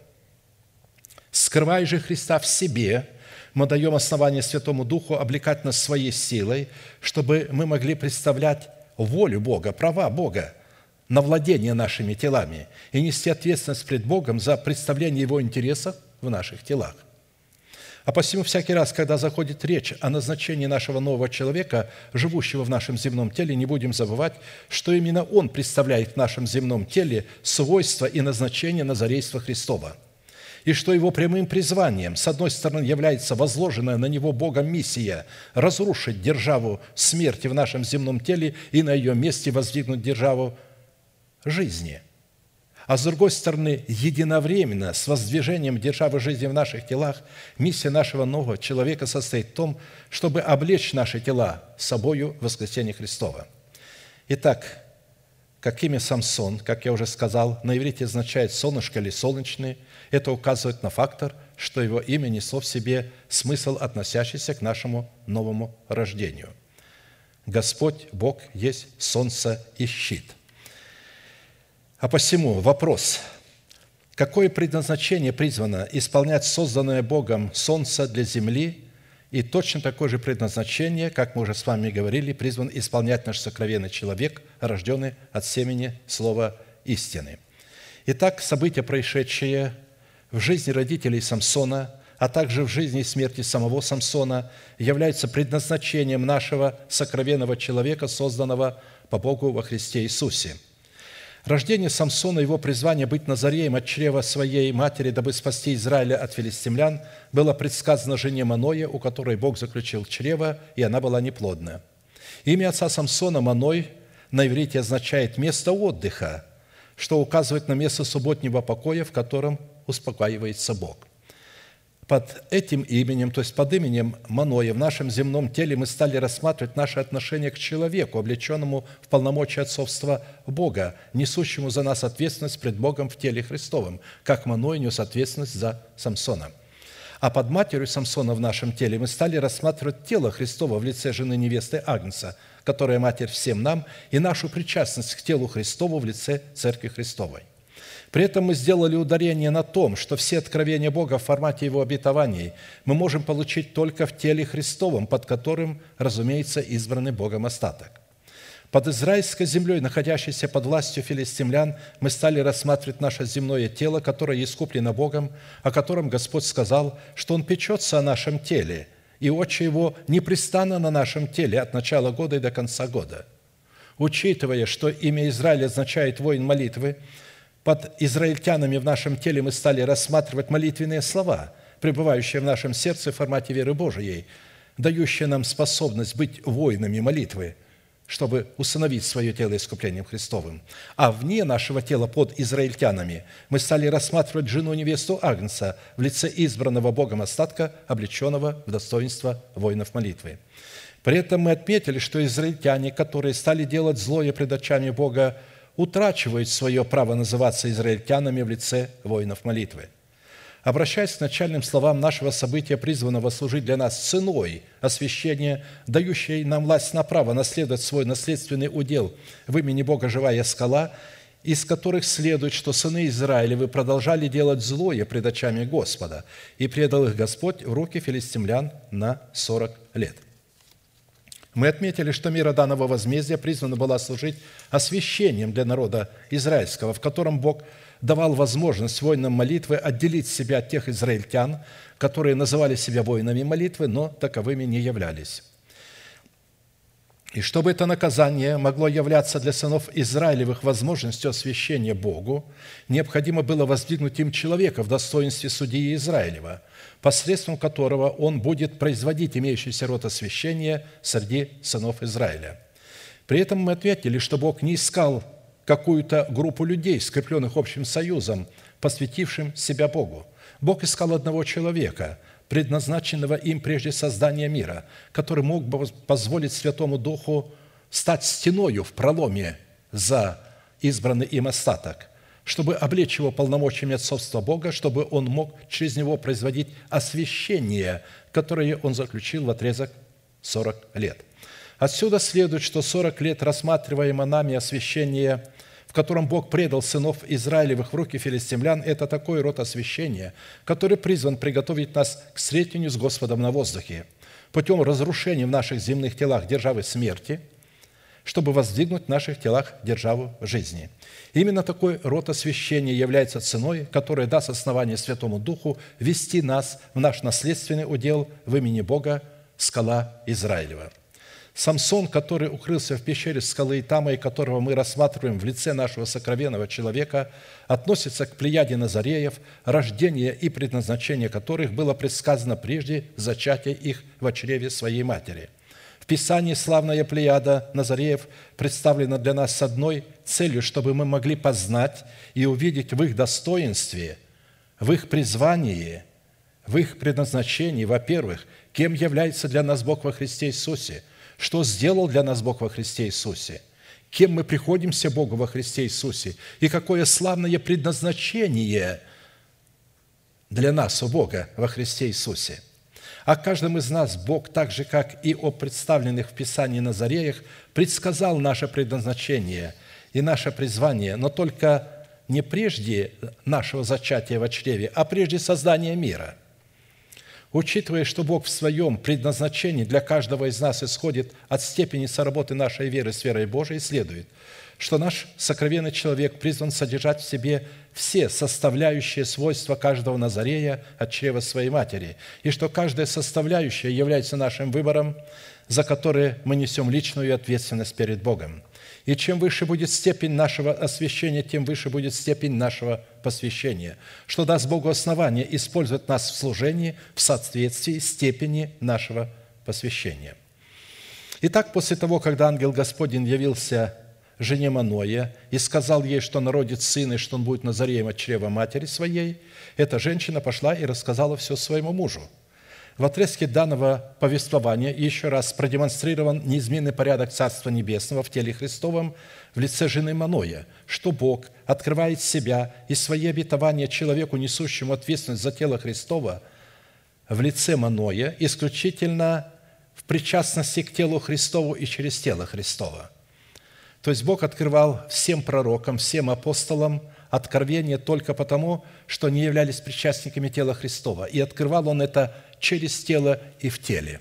Скрывая же Христа в себе, мы даем основание Святому Духу облекать нас своей силой, чтобы мы могли представлять волю Бога, права Бога – на владение нашими телами и нести ответственность пред Богом за представление Его интересов в наших телах. А посему всякий раз, когда заходит речь о назначении нашего нового человека, живущего в нашем земном теле, не будем забывать, что именно он представляет в нашем земном теле свойства и назначение Назарейства Христова – и что его прямым призванием, с одной стороны, является возложенная на него Богом миссия разрушить державу смерти в нашем земном теле и на ее месте воздвигнуть державу жизни. А с другой стороны, единовременно с воздвижением державы жизни в наших телах, миссия нашего нового человека состоит в том, чтобы облечь наши тела собою в воскресение Христова. Итак, как имя Самсон, как я уже сказал, на иврите означает «солнышко» или «солнечный», это указывает на фактор, что его имя несло в себе смысл, относящийся к нашему новому рождению. Господь Бог есть солнце и щит – а посему вопрос, какое предназначение призвано исполнять созданное Богом солнце для земли, и точно такое же предназначение, как мы уже с вами говорили, призван исполнять наш сокровенный человек, рожденный от семени слова истины. Итак, события, происшедшие в жизни родителей Самсона, а также в жизни и смерти самого Самсона, являются предназначением нашего сокровенного человека, созданного по Богу во Христе Иисусе – Рождение Самсона и его призвание быть Назареем от чрева своей матери, дабы спасти Израиля от филистимлян, было предсказано жене Маное, у которой Бог заключил чрево, и она была неплодна. Имя отца Самсона Маной на иврите означает «место отдыха», что указывает на место субботнего покоя, в котором успокаивается Бог под этим именем, то есть под именем Маноя в нашем земном теле мы стали рассматривать наше отношение к человеку, облеченному в полномочия отцовства Бога, несущему за нас ответственность пред Богом в теле Христовом, как Маной нес ответственность за Самсона. А под матерью Самсона в нашем теле мы стали рассматривать тело Христова в лице жены невесты Агнца, которая матерь всем нам, и нашу причастность к телу Христову в лице Церкви Христовой. При этом мы сделали ударение на том, что все откровения Бога в формате Его обетований мы можем получить только в теле Христовом, под которым, разумеется, избранный Богом остаток. Под израильской землей, находящейся под властью филистимлян, мы стали рассматривать наше земное тело, которое искуплено Богом, о котором Господь сказал, что Он печется о нашем теле, и очи Его непрестанно на нашем теле от начала года и до конца года. Учитывая, что имя Израиль означает «воин молитвы», под израильтянами в нашем теле мы стали рассматривать молитвенные слова, пребывающие в нашем сердце в формате веры Божией, дающие нам способность быть воинами молитвы, чтобы установить свое тело искуплением Христовым. А вне нашего тела под израильтянами мы стали рассматривать жену-невесту Агнца в лице избранного Богом остатка, облеченного в достоинство воинов молитвы. При этом мы отметили, что израильтяне, которые стали делать злое пред очами Бога, утрачивают свое право называться израильтянами в лице воинов молитвы. Обращаясь к начальным словам нашего события, призванного служить для нас ценой освящения, дающей нам власть на право наследовать свой наследственный удел в имени Бога живая скала, из которых следует, что сыны Израилевы продолжали делать злое пред очами Господа, и предал их Господь в руки филистимлян на сорок лет». Мы отметили, что мера данного возмездия призвана была служить освящением для народа израильского, в котором Бог давал возможность воинам молитвы отделить себя от тех израильтян, которые называли себя воинами молитвы, но таковыми не являлись. И чтобы это наказание могло являться для сынов Израилевых возможностью освящения Богу, необходимо было воздвигнуть им человека в достоинстве судьи Израилева, посредством которого он будет производить имеющийся род освящения среди сынов Израиля. При этом мы ответили, что Бог не искал какую-то группу людей, скрепленных общим союзом, посвятившим себя Богу. Бог искал одного человека – предназначенного им прежде создания мира, который мог бы позволить Святому Духу стать стеною в проломе за избранный им остаток, чтобы облечь его полномочиями отцовства Бога, чтобы он мог через него производить освящение, которое он заключил в отрезок 40 лет. Отсюда следует, что 40 лет рассматриваемо нами освящение – в котором Бог предал сынов Израилевых в руки филистимлян, это такой род освящения, который призван приготовить нас к встретению с Господом на воздухе путем разрушения в наших земных телах державы смерти, чтобы воздвигнуть в наших телах державу жизни. Именно такой род освящения является ценой, которая даст основание Святому Духу вести нас в наш наследственный удел в имени Бога, скала Израилева – Самсон, который укрылся в пещере скалы Итама, и которого мы рассматриваем в лице нашего сокровенного человека, относится к плеяде Назареев, рождение и предназначение которых было предсказано прежде зачатия их в чреве своей матери. Писании славная плеяда Назареев представлена для нас с одной целью, чтобы мы могли познать и увидеть в их достоинстве, в их призвании, в их предназначении, во-первых, кем является для нас Бог во Христе Иисусе – что сделал для нас Бог во Христе Иисусе, кем мы приходимся Богу во Христе Иисусе и какое славное предназначение для нас у Бога во Христе Иисусе. О каждом из нас Бог, так же, как и о представленных в Писании Назареях, предсказал наше предназначение и наше призвание, но только не прежде нашего зачатия в чреве, а прежде создания мира – Учитывая, что Бог в своем предназначении для каждого из нас исходит от степени соработы нашей веры с верой Божией, следует, что наш сокровенный человек призван содержать в себе все составляющие свойства каждого Назарея от чрева своей матери, и что каждая составляющая является нашим выбором, за который мы несем личную ответственность перед Богом – и чем выше будет степень нашего освящения, тем выше будет степень нашего посвящения, что даст Богу основание использовать нас в служении в соответствии степени нашего посвящения. Итак, после того, когда ангел Господень явился жене Маноя и сказал ей, что народит сына, и что он будет Назареем от чрева матери своей, эта женщина пошла и рассказала все своему мужу – в отрезке данного повествования еще раз продемонстрирован неизменный порядок Царства Небесного в теле Христовом в лице жены Маноя, что Бог открывает себя и свои обетования человеку, несущему ответственность за тело Христова, в лице Маноя исключительно в причастности к телу Христову и через тело Христова. То есть Бог открывал всем пророкам, всем апостолам откровение только потому, что они являлись причастниками тела Христова. И открывал Он это через тело и в теле.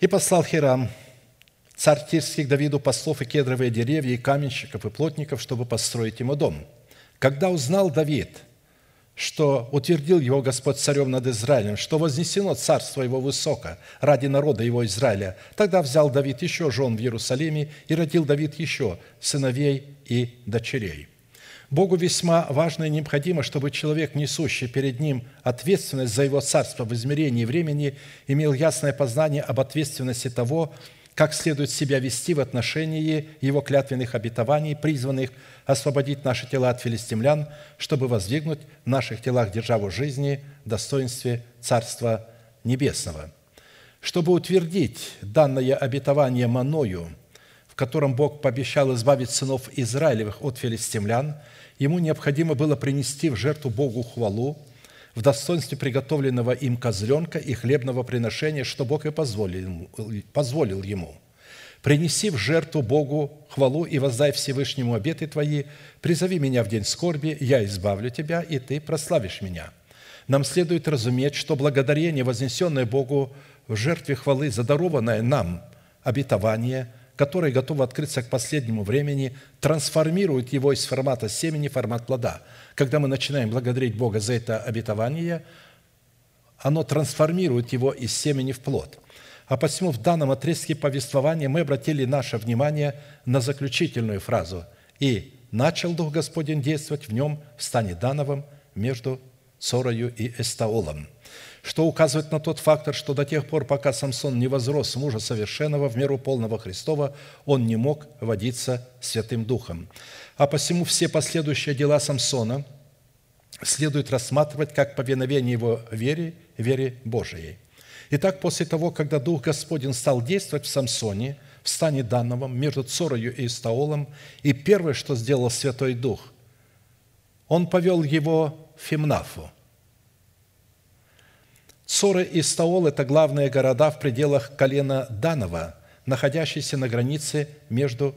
И послал Хирам, царь Тирских, Давиду послов и кедровые деревья, и каменщиков, и плотников, чтобы построить ему дом. Когда узнал Давид, что утвердил его Господь царем над Израилем, что вознесено царство его высоко ради народа его Израиля, тогда взял Давид еще жен в Иерусалиме и родил Давид еще сыновей и дочерей – Богу весьма важно и необходимо, чтобы человек, несущий перед Ним ответственность за Его царство в измерении времени, имел ясное познание об ответственности того, как следует себя вести в отношении Его клятвенных обетований, призванных освободить наши тела от филистимлян, чтобы воздвигнуть в наших телах державу жизни достоинстве Царства Небесного. Чтобы утвердить данное обетование Маною, в котором Бог пообещал избавить сынов Израилевых от филистимлян – ему необходимо было принести в жертву Богу хвалу в достоинстве приготовленного им козленка и хлебного приношения, что Бог и позволил. Позволил ему. Принеси в жертву Богу хвалу и воздай Всевышнему обеты твои. Призови меня в день скорби, я избавлю тебя, и ты прославишь меня». Нам следует разуметь, что благодарение, вознесенное Богу в жертве хвалы, задарованное нам обетование, которое готово открыться к последнему времени, трансформирует его из формата семени в формат плода. Когда мы начинаем благодарить Бога за это обетование, оно трансформирует его из семени в плод – а посему в данном отрезке повествования мы обратили наше внимание на заключительную фразу «И начал Дух Господень действовать в нем в стане между Сорою и Эстаолом», что указывает на тот фактор, что до тех пор, пока Самсон не возрос мужа совершенного в меру полного Христова, он не мог водиться Святым Духом. А посему все последующие дела Самсона следует рассматривать как повиновение его вере, вере Божией. Итак, после того, когда Дух Господень стал действовать в Самсоне, в стане Дановом, между Цорою и Истаолом, и первое, что сделал Святой Дух, он повел его в Фимнафу. Цора и Истаол – это главные города в пределах колена Данова, находящиеся на границе между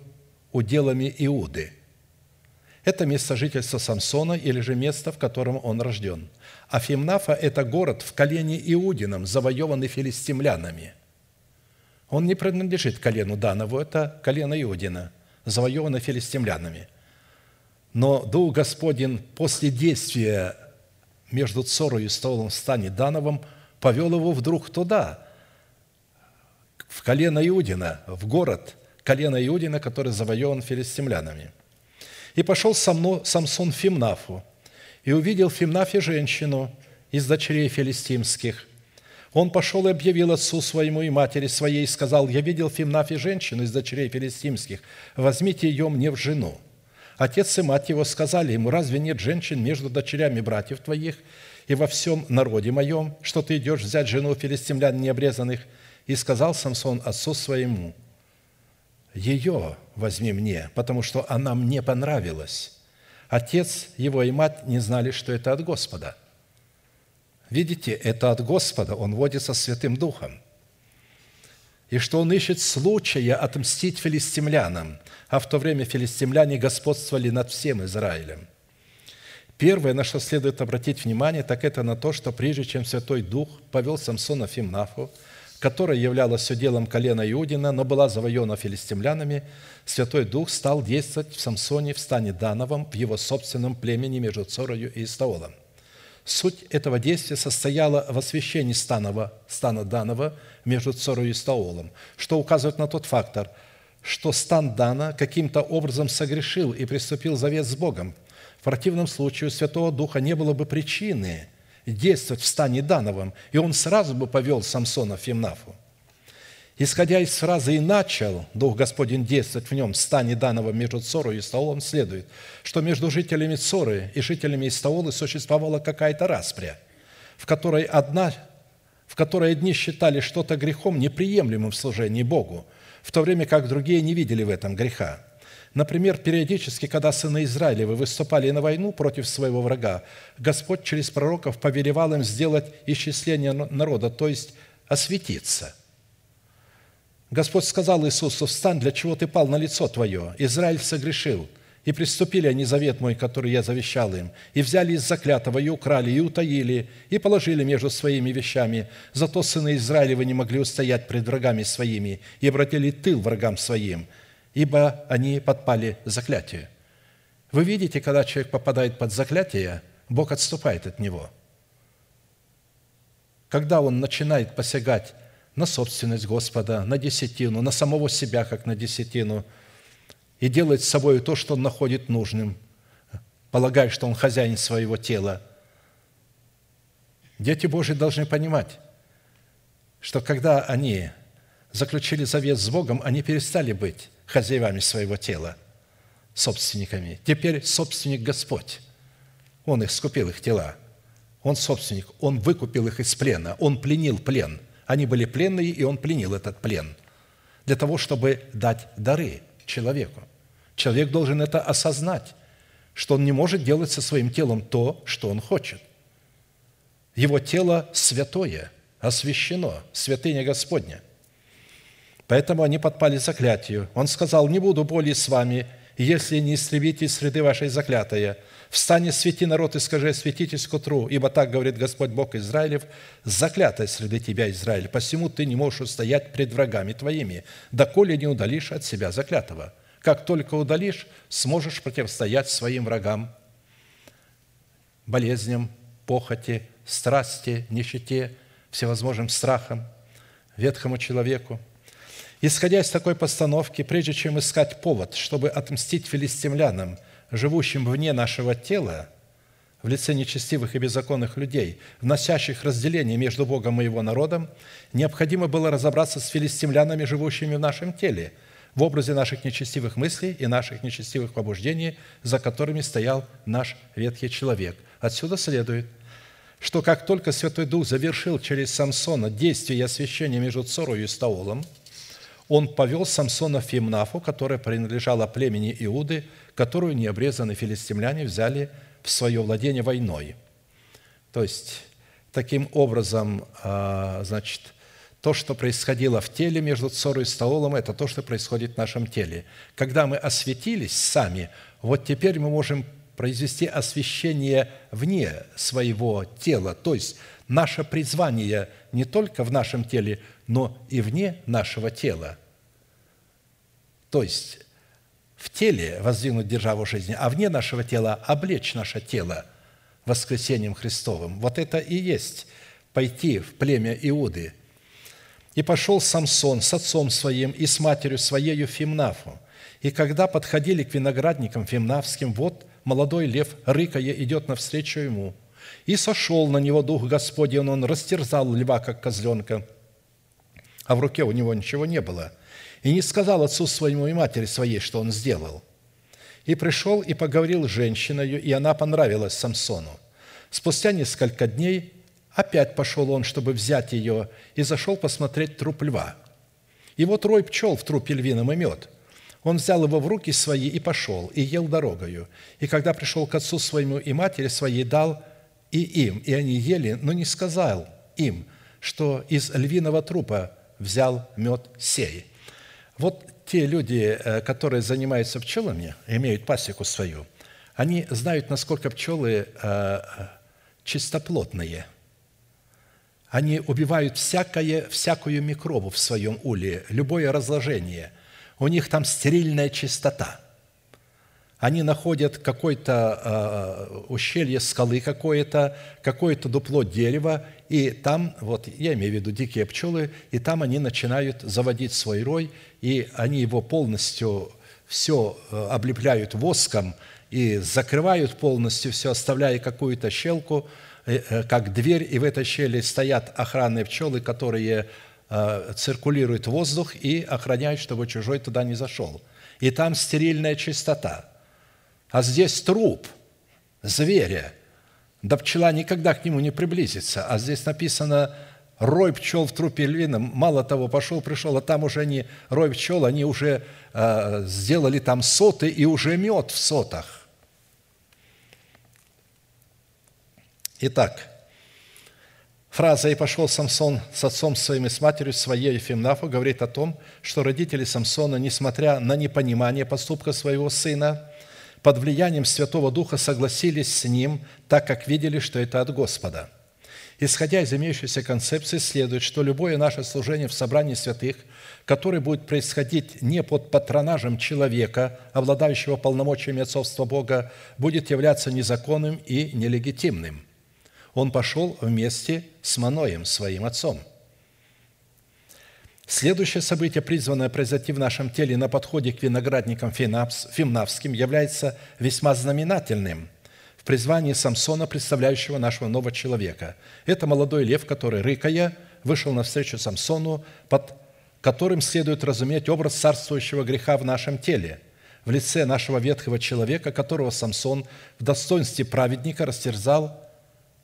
уделами Иуды. Это место жительства Самсона или же место, в котором он рожден. А Фимнафа – это город в колене Иудином, завоеванный филистимлянами. Он не принадлежит колену Данову, это колено Иудина, завоеванное филистимлянами. Но Дух Господень после действия между Цорой и Столом в стане Дановым повел его вдруг туда, в колено Иудина, в город колено Иудина, который завоеван филистимлянами – и пошел Самсон Фимнафу, и увидел в Фимнафе женщину из дочерей филистимских. Он пошел и объявил отцу своему и матери своей, и сказал, «Я видел в Фимнафе женщину из дочерей филистимских, возьмите ее мне в жену». Отец и мать его сказали ему, «Разве нет женщин между дочерями братьев твоих и во всем народе моем, что ты идешь взять жену филистимлян необрезанных?» И сказал Самсон отцу своему – ее возьми мне, потому что она мне понравилась. Отец его и мать не знали, что это от Господа. Видите, это от Господа, он водится Святым Духом. И что он ищет случая отмстить филистимлянам, а в то время филистимляне господствовали над всем Израилем. Первое, на что следует обратить внимание, так это на то, что прежде чем Святой Дух повел Самсона Фимнафу, которая являлась делом колена Иудина, но была завоевана филистимлянами, Святой Дух стал действовать в Самсоне в стане Дановом, в его собственном племени между Цорою и Истаолом. Суть этого действия состояла в освящении станова, стана Данова между Цорою и Истаолом, что указывает на тот фактор, что стан Дана каким-то образом согрешил и приступил завет с Богом. Противном случае у Святого Духа не было бы причины – действовать в стане Дановом, и он сразу бы повел Самсона в Фимнафу. Исходя из фразы «и начал Дух Господень действовать в нем в стане Данова между Цорой и Стаолом», следует, что между жителями Цоры и жителями Истаолы существовала какая-то распря, в которой, одна, в которой одни считали что-то грехом неприемлемым в служении Богу, в то время как другие не видели в этом греха. Например, периодически, когда сыны Израилевы выступали на войну против своего врага, Господь через пророков повелевал им сделать исчисление народа, то есть осветиться. Господь сказал Иисусу, «Встань, для чего ты пал на лицо твое? Израиль согрешил, и приступили они завет мой, который я завещал им, и взяли из заклятого, и украли, и утаили, и положили между своими вещами. Зато сыны Израилевы не могли устоять пред врагами своими, и обратили тыл врагам своим, ибо они подпали заклятию. Вы видите, когда человек попадает под заклятие, Бог отступает от него. Когда он начинает посягать на собственность Господа, на десятину, на самого себя, как на десятину, и делает с собой то, что он находит нужным, полагая, что он хозяин своего тела, дети Божьи должны понимать, что когда они заключили завет с Богом, они перестали быть хозяевами своего тела, собственниками. Теперь собственник Господь. Он их скупил, их тела. Он собственник, Он выкупил их из плена, Он пленил плен. Они были пленные, и Он пленил этот плен для того, чтобы дать дары человеку. Человек должен это осознать, что он не может делать со своим телом то, что он хочет. Его тело святое, освящено, святыня Господня. Поэтому они подпали заклятию. Он сказал, «Не буду более с вами, если не истребите среды вашей заклятая. Встань свети народ, и скажи, светитесь к утру, ибо так говорит Господь Бог Израилев, заклятая среди тебя, Израиль, посему ты не можешь устоять пред врагами твоими, доколе не удалишь от себя заклятого. Как только удалишь, сможешь противостоять своим врагам, болезням, похоти, страсти, нищете, всевозможным страхам, ветхому человеку. Исходя из такой постановки, прежде чем искать повод, чтобы отмстить филистимлянам, живущим вне нашего тела, в лице нечестивых и беззаконных людей, вносящих разделение между Богом и Его народом, необходимо было разобраться с филистимлянами, живущими в нашем теле, в образе наших нечестивых мыслей и наших нечестивых побуждений, за которыми стоял наш ветхий человек. Отсюда следует, что как только Святой Дух завершил через Самсона действие и освящение между Цорою и Стаолом – он повел Самсона в Фимнафу, которая принадлежала племени Иуды, которую необрезанные филистимляне взяли в свое владение войной. То есть, таким образом, а, значит, то, что происходило в теле между Цорой и Стаолом, это то, что происходит в нашем теле. Когда мы осветились сами, вот теперь мы можем произвести освящение вне своего тела. То есть наше призвание не только в нашем теле, но и вне нашего тела. То есть в теле воздвигнуть державу жизни, а вне нашего тела облечь наше тело воскресением Христовым. Вот это и есть пойти в племя Иуды. «И пошел Самсон с отцом своим и с матерью своею Фимнафу. И когда подходили к виноградникам фимнавским, вот молодой лев, рыкая, идет навстречу ему. И сошел на него Дух Господень, он растерзал льва, как козленка – а в руке у него ничего не было, и не сказал отцу своему и матери своей, что он сделал. И пришел и поговорил с женщиной, и она понравилась Самсону. Спустя несколько дней опять пошел он, чтобы взять ее, и зашел посмотреть труп льва. И вот рой пчел в трупе львином и мед. Он взял его в руки свои и пошел, и ел дорогою. И когда пришел к отцу своему и матери своей, дал и им, и они ели, но не сказал им, что из львиного трупа взял мед сей. Вот те люди, э, которые занимаются пчелами, имеют пасеку свою, они знают, насколько пчелы э, чистоплотные. Они убивают всякое, всякую микробу в своем улье, любое разложение. У них там стерильная чистота – они находят какое-то э, ущелье скалы какое-то, какое-то дупло дерева, и там, вот я имею в виду дикие пчелы, и там они начинают заводить свой рой, и они его полностью все э, облепляют воском и закрывают полностью все, оставляя какую-то щелку, э, э, как дверь, и в этой щели стоят охранные пчелы, которые циркулируют воздух и охраняют, чтобы чужой туда не зашел. И там стерильная чистота – а здесь труп зверя. Да пчела никогда к нему не приблизится. А здесь написано рой пчел в трупе львином. Мало того, пошел, пришел, а там уже не рой пчел, они уже э, сделали там соты и уже мед в сотах. Итак, фраза «И пошел Самсон с отцом своим и с матерью своей Ефимнафу» говорит о том, что родители Самсона, несмотря на непонимание поступка своего сына – под влиянием Святого Духа согласились с ним, так как видели, что это от Господа. Исходя из имеющейся концепции, следует, что любое наше служение в собрании святых, которое будет происходить не под патронажем человека, обладающего полномочиями отцовства Бога, будет являться незаконным и нелегитимным. Он пошел вместе с Маноем, своим отцом – Следующее событие, призванное произойти в нашем теле на подходе к виноградникам фимнавским, является весьма знаменательным в призвании Самсона, представляющего нашего нового человека. Это молодой лев, который, рыкая, вышел навстречу Самсону, под которым следует разуметь образ царствующего греха в нашем теле, в лице нашего ветхого человека, которого Самсон в достоинстве праведника растерзал,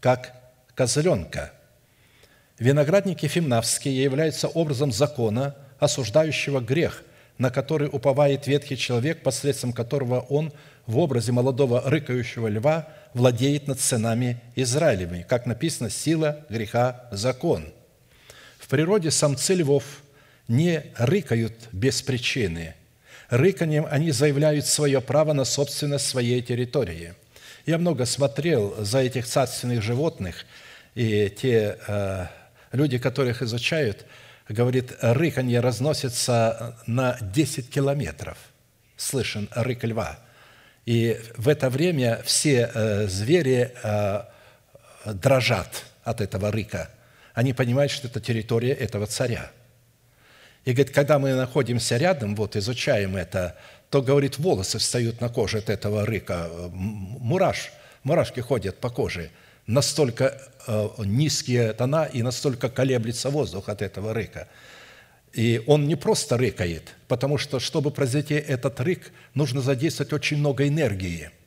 как козленка – Виноградники фимнавские являются образом закона, осуждающего грех, на который уповает ветхий человек, посредством которого он в образе молодого рыкающего льва владеет над сынами Израилевыми. Как написано, сила греха – закон. В природе самцы львов не рыкают без причины. Рыканьем они заявляют свое право на собственность своей территории. Я много смотрел за этих царственных животных, и те э, люди, которых изучают, говорит, рыканье разносится на 10 километров. Слышен рык льва. И в это время все э, звери э, дрожат от этого рыка. Они понимают, что это территория этого царя. И говорит, когда мы находимся рядом, вот изучаем это, то, говорит, волосы встают на коже от этого рыка, мураш, мурашки ходят по коже. Настолько э, низкие тона и настолько колеблется воздух от этого рыка. И он не просто рыкает, потому что, чтобы произойти этот рык, нужно задействовать очень много энергии –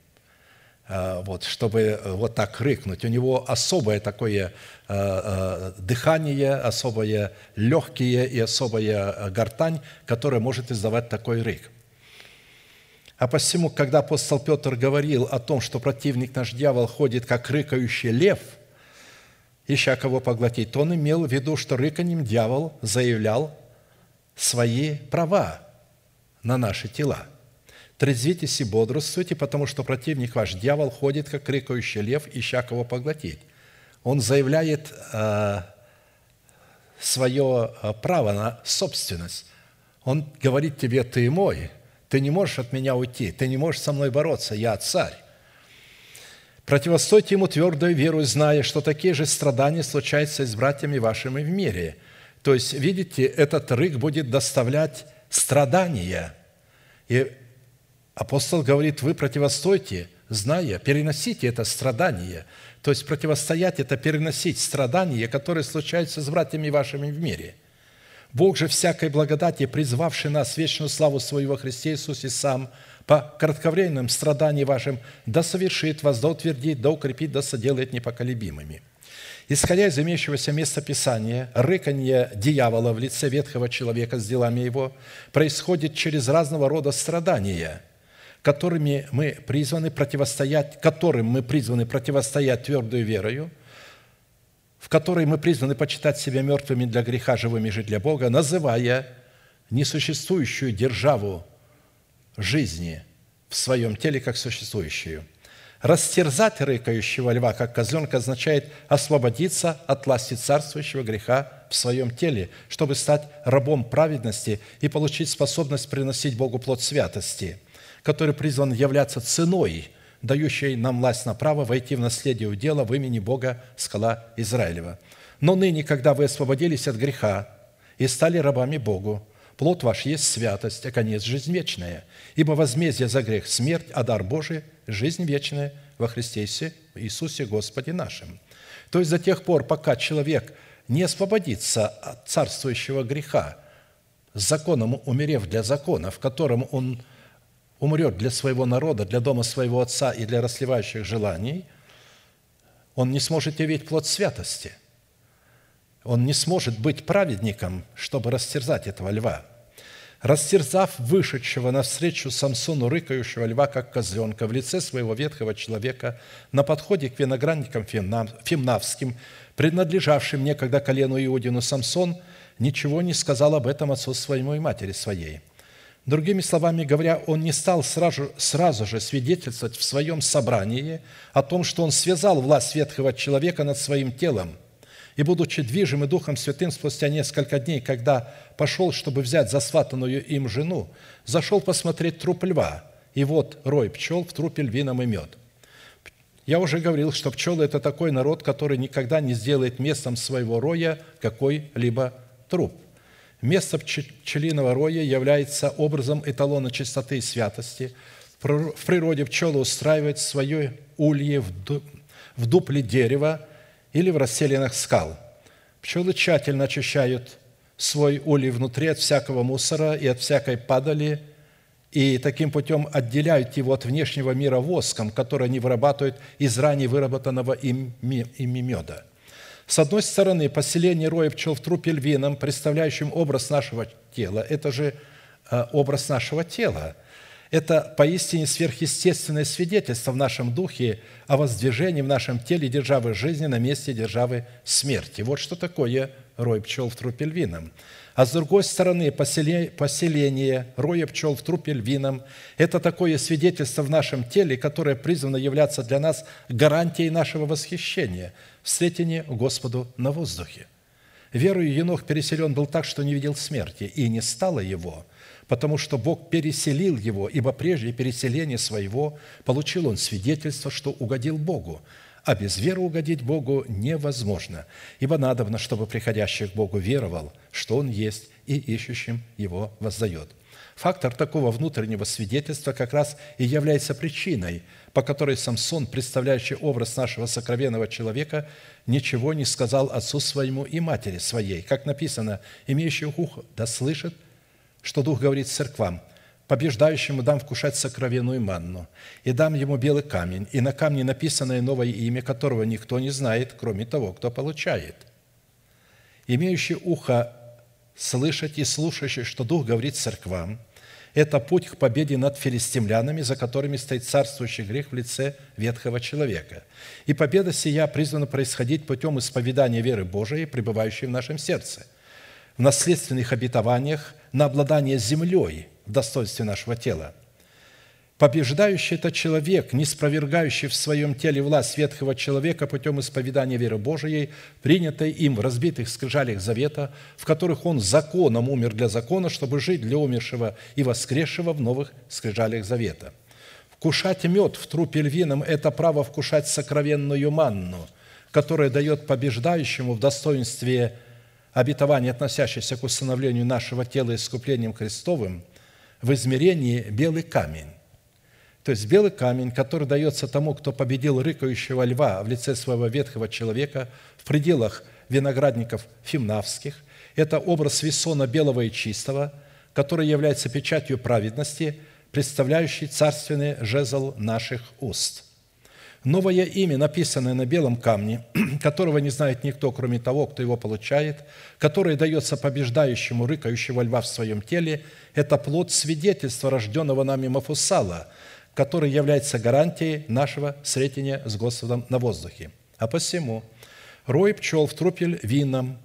Э, вот, чтобы э, вот так рыкнуть. У него особое такое дыхание, особое легкие и особая гортань, которая может издавать такой рык. А посему, когда апостол Петр говорил о том, что противник наш дьявол ходит, как рыкающий лев, ища кого поглотить, то он имел в виду, что рыканьем дьявол заявлял свои права на наши тела – Трезвитесь и бодрствуйте, потому что противник ваш, дьявол, ходит, как крикающий лев, ища кого поглотить. Он заявляет э, свое э, право на собственность. Он говорит тебе, ты мой, ты не можешь от меня уйти, ты не можешь со мной бороться, я царь. Противостойте ему твердой верой, зная, что такие же страдания случаются и с братьями вашими в мире. То есть, видите, этот рык будет доставлять страдания. И Апостол говорит, вы противостойте, зная, переносите это страдание. То есть противостоять – это переносить страдания, которые случаются с братьями вашими в мире. Бог же всякой благодати, призвавший нас в вечную славу своего Христе Иисусе сам, по кратковременным страданиям вашим, да совершит вас, да утвердит, да укрепит, да соделает непоколебимыми. Исходя из имеющегося места Писания, рыканье дьявола в лице ветхого человека с делами его происходит через разного рода страдания – которыми мы призваны противостоять, которым мы призваны противостоять твердой верою, в которой мы призваны почитать себя мертвыми для греха, живыми же для Бога, называя несуществующую державу жизни в своем теле как существующую. Растерзать рыкающего льва, как козленка, означает освободиться от власти царствующего греха в своем теле, чтобы стать рабом праведности и получить способность приносить Богу плод святости – который призван являться ценой, дающей нам власть на право войти в наследие удела в имени Бога, скала Израилева. Но ныне, когда вы освободились от греха и стали рабами Богу, плод ваш есть святость, а конец – жизнь вечная. Ибо возмездие за грех – смерть, а дар Божий – жизнь вечная во Христе Иисусе Господе нашим». То есть до тех пор, пока человек не освободится от царствующего греха, законом умерев для закона, в котором он – умрет для своего народа, для дома своего отца и для расливающих желаний, он не сможет иметь плод святости. Он не сможет быть праведником, чтобы растерзать этого льва. Растерзав вышедшего навстречу Самсону рыкающего льва, как козленка, в лице своего ветхого человека, на подходе к виноградникам фимнавским, принадлежавшим некогда колену Иудину, Самсон ничего не сказал об этом отцу своему и матери своей – Другими словами говоря, он не стал сразу, сразу же свидетельствовать в своем собрании о том, что он связал власть ветхого человека над своим телом. И, будучи движим и Духом Святым спустя несколько дней, когда пошел, чтобы взять засватанную им жену, зашел посмотреть труп льва, и вот рой пчел в трупе львином и мед. Я уже говорил, что пчелы – это такой народ, который никогда не сделает местом своего роя какой-либо труп – Место пчелиного роя является образом эталона чистоты и святости. В природе пчелы устраивают свое улье в дупле дерева или в расселенных скал. Пчелы тщательно очищают свой улей внутри от всякого мусора и от всякой падали, и таким путем отделяют его от внешнего мира воском, который они вырабатывают из ранее выработанного ими меда – с одной стороны, поселение роя пчел в трупе львином, представляющим образ нашего тела, это же э, образ нашего тела. Это поистине сверхъестественное свидетельство в нашем духе о воздвижении в нашем теле державы жизни на месте державы смерти. Вот что такое рой пчел в трупе львином. А с другой стороны, поселение роя пчел в трупе львином – это такое свидетельство в нашем теле, которое призвано являться для нас гарантией нашего восхищения в встретении Господу на воздухе. Верою Енох переселен был так, что не видел смерти, и не стало его, потому что Бог переселил его, ибо прежде переселения своего получил он свидетельство, что угодил Богу – а без веры угодить Богу невозможно, ибо надобно, чтобы приходящий к Богу веровал, что Он есть, и ищущим Его воздает. Фактор такого внутреннего свидетельства как раз и является причиной, по которой Самсон, представляющий образ нашего сокровенного человека, ничего не сказал отцу своему и матери своей. Как написано, имеющий ухо да слышит, что Дух говорит церквам – побеждающему дам вкушать сокровенную манну, и дам ему белый камень, и на камне написанное новое имя, которого никто не знает, кроме того, кто получает. Имеющий ухо слышать и слушающий, что Дух говорит церквам, это путь к победе над филистимлянами, за которыми стоит царствующий грех в лице ветхого человека. И победа сия призвана происходить путем исповедания веры Божией, пребывающей в нашем сердце, в наследственных обетованиях на обладание землей – в достоинстве нашего тела. Побеждающий – это человек, не спровергающий в своем теле власть ветхого человека путем исповедания веры Божией, принятой им в разбитых скрижалях завета, в которых он законом умер для закона, чтобы жить для умершего и воскресшего в новых скрижалях завета. Вкушать мед в трупе львином – это право вкушать сокровенную манну, которая дает побеждающему в достоинстве обетования, относящееся к установлению нашего тела искуплением Христовым – в измерении белый камень. То есть белый камень, который дается тому, кто победил рыкающего льва в лице своего ветхого человека в пределах виноградников фимнавских. Это образ весона белого и чистого, который является печатью праведности, представляющий царственный жезл наших уст – Новое имя, написанное на белом камне, которого не знает никто, кроме того, кто его получает, которое дается побеждающему, рыкающего льва в своем теле, это плод свидетельства, рожденного нами Мафусала, который является гарантией нашего встретения с Господом на воздухе. А посему рой пчел в трупе вином,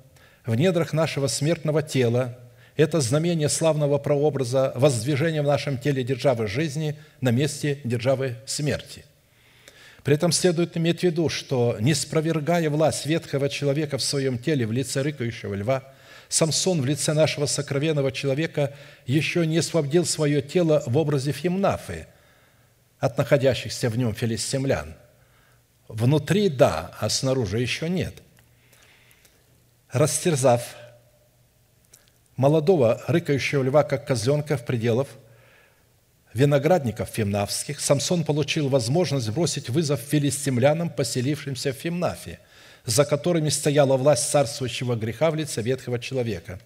в недрах нашего смертного тела – это знамение славного прообраза воздвижения в нашем теле державы жизни на месте державы смерти. При этом следует иметь в виду, что, не спровергая власть ветхого человека в своем теле в лице рыкающего льва, Самсон в лице нашего сокровенного человека еще не освободил свое тело в образе Фимнафы от находящихся в нем филистимлян. Внутри – да, а снаружи еще нет. Растерзав молодого рыкающего льва, как козленка в пределах виноградников фимнавских, Самсон получил возможность бросить вызов филистимлянам, поселившимся в Фимнафе, за которыми стояла власть царствующего греха в лице ветхого человека.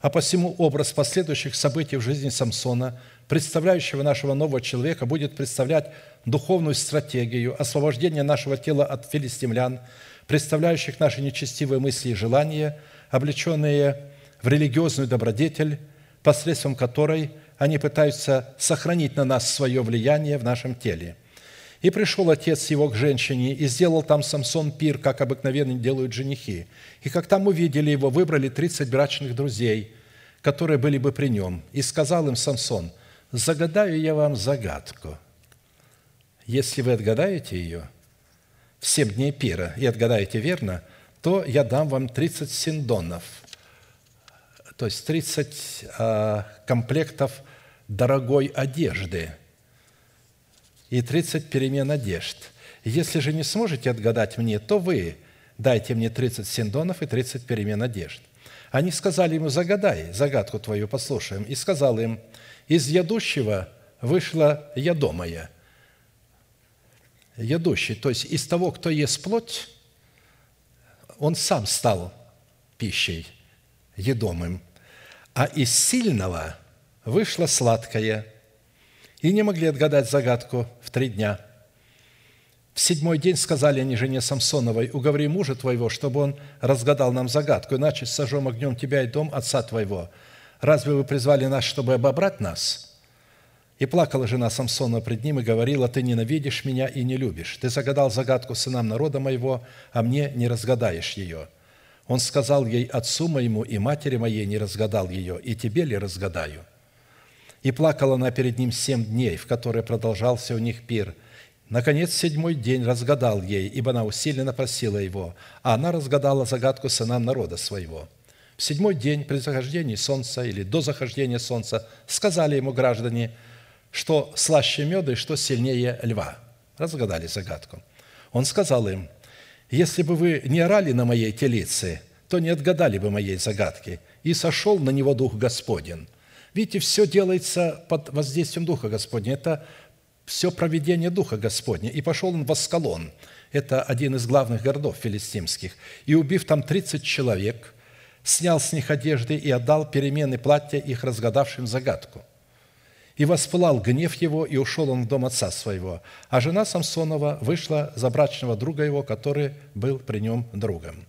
А посему образ последующих событий в жизни Самсона, представляющего нашего нового человека, будет представлять духовную стратегию освобождения нашего тела от филистимлян, представляющих наши нечестивые мысли и желания, облеченные в религиозную добродетель, посредством которой – они пытаются сохранить на нас свое влияние в нашем теле. И пришел отец его к женщине, и сделал там Самсон пир, как обыкновенно делают женихи. И как там увидели его, выбрали тридцать брачных друзей, которые были бы при нем. И сказал им Самсон, «Загадаю я вам загадку. Если вы отгадаете ее в семь дней пира и отгадаете верно, то я дам вам тридцать синдонов, то есть тридцать а, комплектов дорогой одежды и 30 перемен одежд. Если же не сможете отгадать мне, то вы дайте мне 30 синдонов и 30 перемен одежд. Они сказали ему, загадай, загадку твою послушаем. И сказал им, из ядущего вышла ядомая. Ядущий, то есть из того, кто ест плоть, он сам стал пищей, едомым. А из сильного – вышло сладкое, и не могли отгадать загадку в три дня. В седьмой день сказали они жене Самсоновой, уговори мужа твоего, чтобы он разгадал нам загадку, иначе сожжем огнем тебя и дом отца твоего. Разве вы призвали нас, чтобы обобрать нас?» И плакала жена Самсона пред ним и говорила, «Ты ненавидишь меня и не любишь. Ты загадал загадку сынам народа моего, а мне не разгадаешь ее». Он сказал ей, отцу моему и матери моей не разгадал ее, и тебе ли разгадаю? И плакала она перед ним семь дней, в которые продолжался у них пир. Наконец, седьмой день разгадал ей, ибо она усиленно просила его, а она разгадала загадку сынам народа своего. В седьмой день при захождении солнца или до захождения солнца сказали ему граждане, что слаще меда и что сильнее льва. Разгадали загадку. Он сказал им, если бы вы не орали на моей телице, то не отгадали бы моей загадки. И сошел на него Дух Господень. Видите, все делается под воздействием Духа Господня. Это все проведение Духа Господня. И пошел он в Аскалон. Это один из главных городов филистимских. И, убив там 30 человек, снял с них одежды и отдал перемены платья их разгадавшим загадку. И воспылал гнев его, и ушел он в дом отца своего. А жена Самсонова вышла за брачного друга его, который был при нем другом.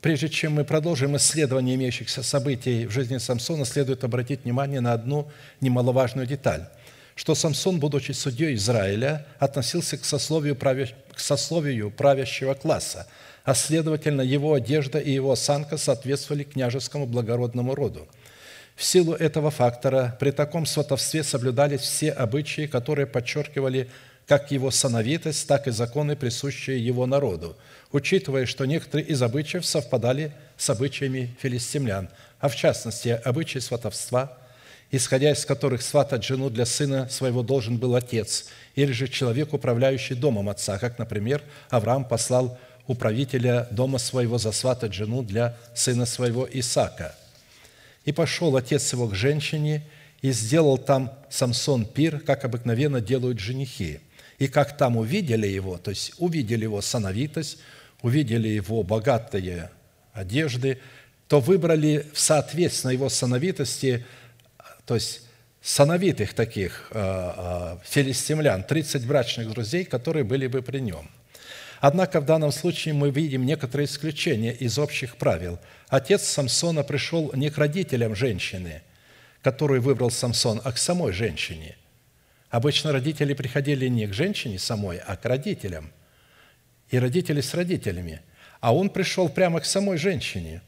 Прежде чем мы продолжим исследование имеющихся событий в жизни Самсона, следует обратить внимание на одну немаловажную деталь, что Самсон, будучи судьей Израиля, относился к сословию, правя... к сословию правящего класса, а следовательно, его одежда и его осанка соответствовали княжескому благородному роду. В силу этого фактора при таком сватовстве соблюдались все обычаи, которые подчеркивали как его сановитость, так и законы, присущие его народу – учитывая, что некоторые из обычаев совпадали с обычаями филистимлян, а в частности, обычаи сватовства, исходя из которых сватать жену для сына своего должен был отец, или же человек, управляющий домом отца, как, например, Авраам послал управителя дома своего засватать жену для сына своего Исаака. И пошел отец его к женщине, и сделал там Самсон пир, как обыкновенно делают женихи. И как там увидели его, то есть увидели его сановитость, увидели его богатые одежды, то выбрали в соответственно его сановитости, то есть сановитых таких э, э, филистимлян, 30 брачных друзей, которые были бы при нем. Однако в данном случае мы видим некоторые исключения из общих правил. Отец Самсона пришел не к родителям женщины, которую выбрал Самсон, а к самой женщине. Обычно родители приходили не к женщине самой, а к родителям – и родители с родителями. А он пришел прямо к самой женщине.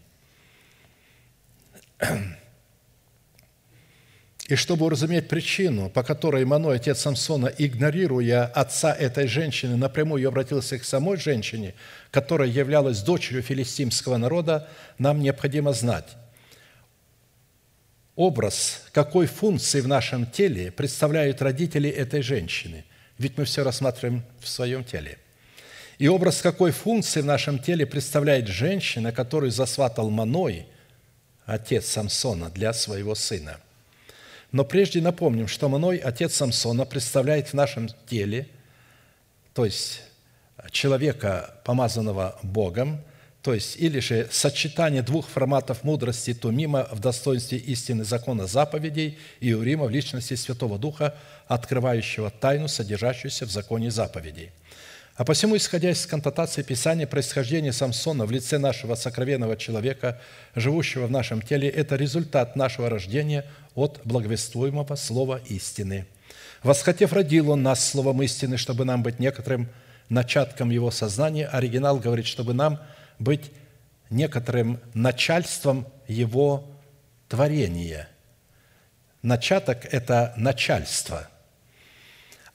И чтобы уразуметь причину, по которой Маной, отец Самсона, игнорируя отца этой женщины, напрямую обратился к самой женщине, которая являлась дочерью филистимского народа, нам необходимо знать образ, какой функции в нашем теле представляют родители этой женщины. Ведь мы все рассматриваем в своем теле – и образ какой функции в нашем теле представляет женщина, которую засватал Маной, отец Самсона, для своего сына. Но прежде напомним, что Маной, отец Самсона, представляет в нашем теле, то есть человека, помазанного Богом, то есть или же сочетание двух форматов мудрости Тумима в достоинстве истины закона заповедей и Урима в личности Святого Духа, открывающего тайну, содержащуюся в законе заповедей. А посему, исходя из контатации Писания, происхождение Самсона в лице нашего сокровенного человека, живущего в нашем теле, это результат нашего рождения от благовествуемого слова истины. Восхотев, родил он нас словом истины, чтобы нам быть некоторым начатком его сознания. Оригинал говорит, чтобы нам быть некоторым начальством его творения. Начаток – это начальство –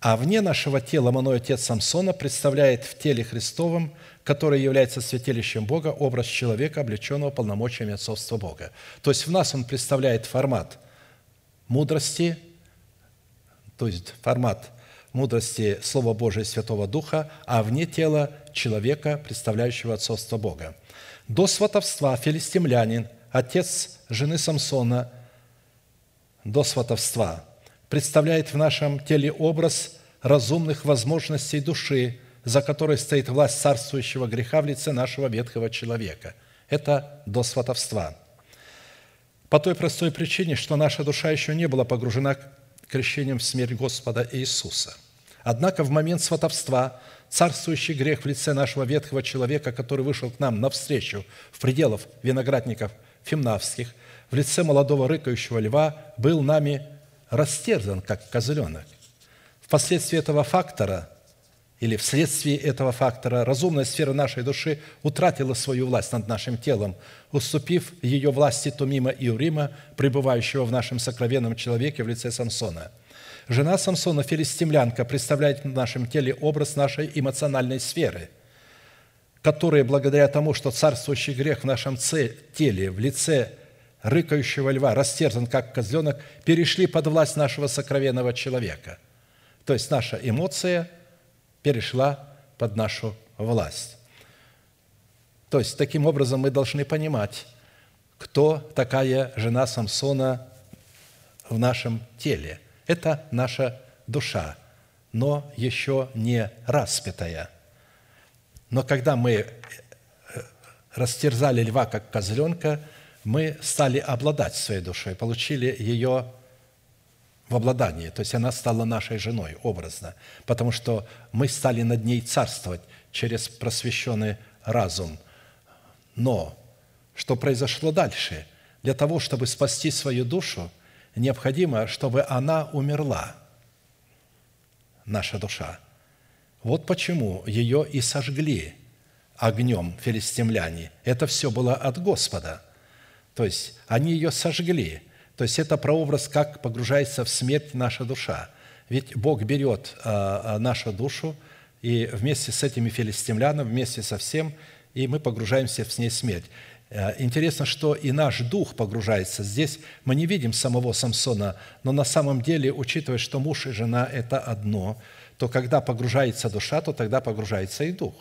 а вне нашего тела Маной Отец Самсона представляет в теле Христовом, которое является святилищем Бога, образ человека, облеченного полномочиями отцовства Бога. То есть в нас он представляет формат мудрости, то есть формат мудрости Слова Божия и Святого Духа, а вне тела человека, представляющего отцовство Бога. До сватовства филистимлянин, отец жены Самсона, до сватовства – представляет в нашем теле образ разумных возможностей души, за которой стоит власть царствующего греха в лице нашего ветхого человека. Это до сватовства. По той простой причине, что наша душа еще не была погружена крещением в смерть Господа Иисуса. Однако в момент сватовства царствующий грех в лице нашего ветхого человека, который вышел к нам навстречу в пределах виноградников фимнавских, в лице молодого рыкающего льва, был нами растерзан, как козленок. Впоследствии этого фактора или вследствие этого фактора разумная сфера нашей души утратила свою власть над нашим телом, уступив ее власти Тумима и Урима, пребывающего в нашем сокровенном человеке в лице Самсона. Жена Самсона, филистимлянка, представляет в нашем теле образ нашей эмоциональной сферы, которая, благодаря тому, что царствующий грех в нашем теле в лице рыкающего льва растерзан, как козленок, перешли под власть нашего сокровенного человека. То есть наша эмоция – перешла под нашу власть. То есть, таким образом, мы должны понимать, кто такая жена Самсона в нашем теле. Это наша душа, но еще не распятая. Но когда мы э, растерзали льва, как козленка, мы стали обладать своей душой, получили ее в обладании, то есть она стала нашей женой образно, потому что мы стали над ней царствовать через просвещенный разум. Но что произошло дальше? Для того, чтобы спасти свою душу, необходимо, чтобы она умерла, наша душа. Вот почему ее и сожгли огнем филистимляне. Это все было от Господа. То есть они ее сожгли – то есть это прообраз, как погружается в смерть наша душа. Ведь Бог берет а, а, нашу душу, и вместе с этими филистимлянами, вместе со всем, и мы погружаемся в с ней смерть. А, интересно, что и наш дух погружается. Здесь мы не видим самого Самсона, но на самом деле, учитывая, что муж и жена – это одно, то когда погружается душа, то тогда погружается и дух.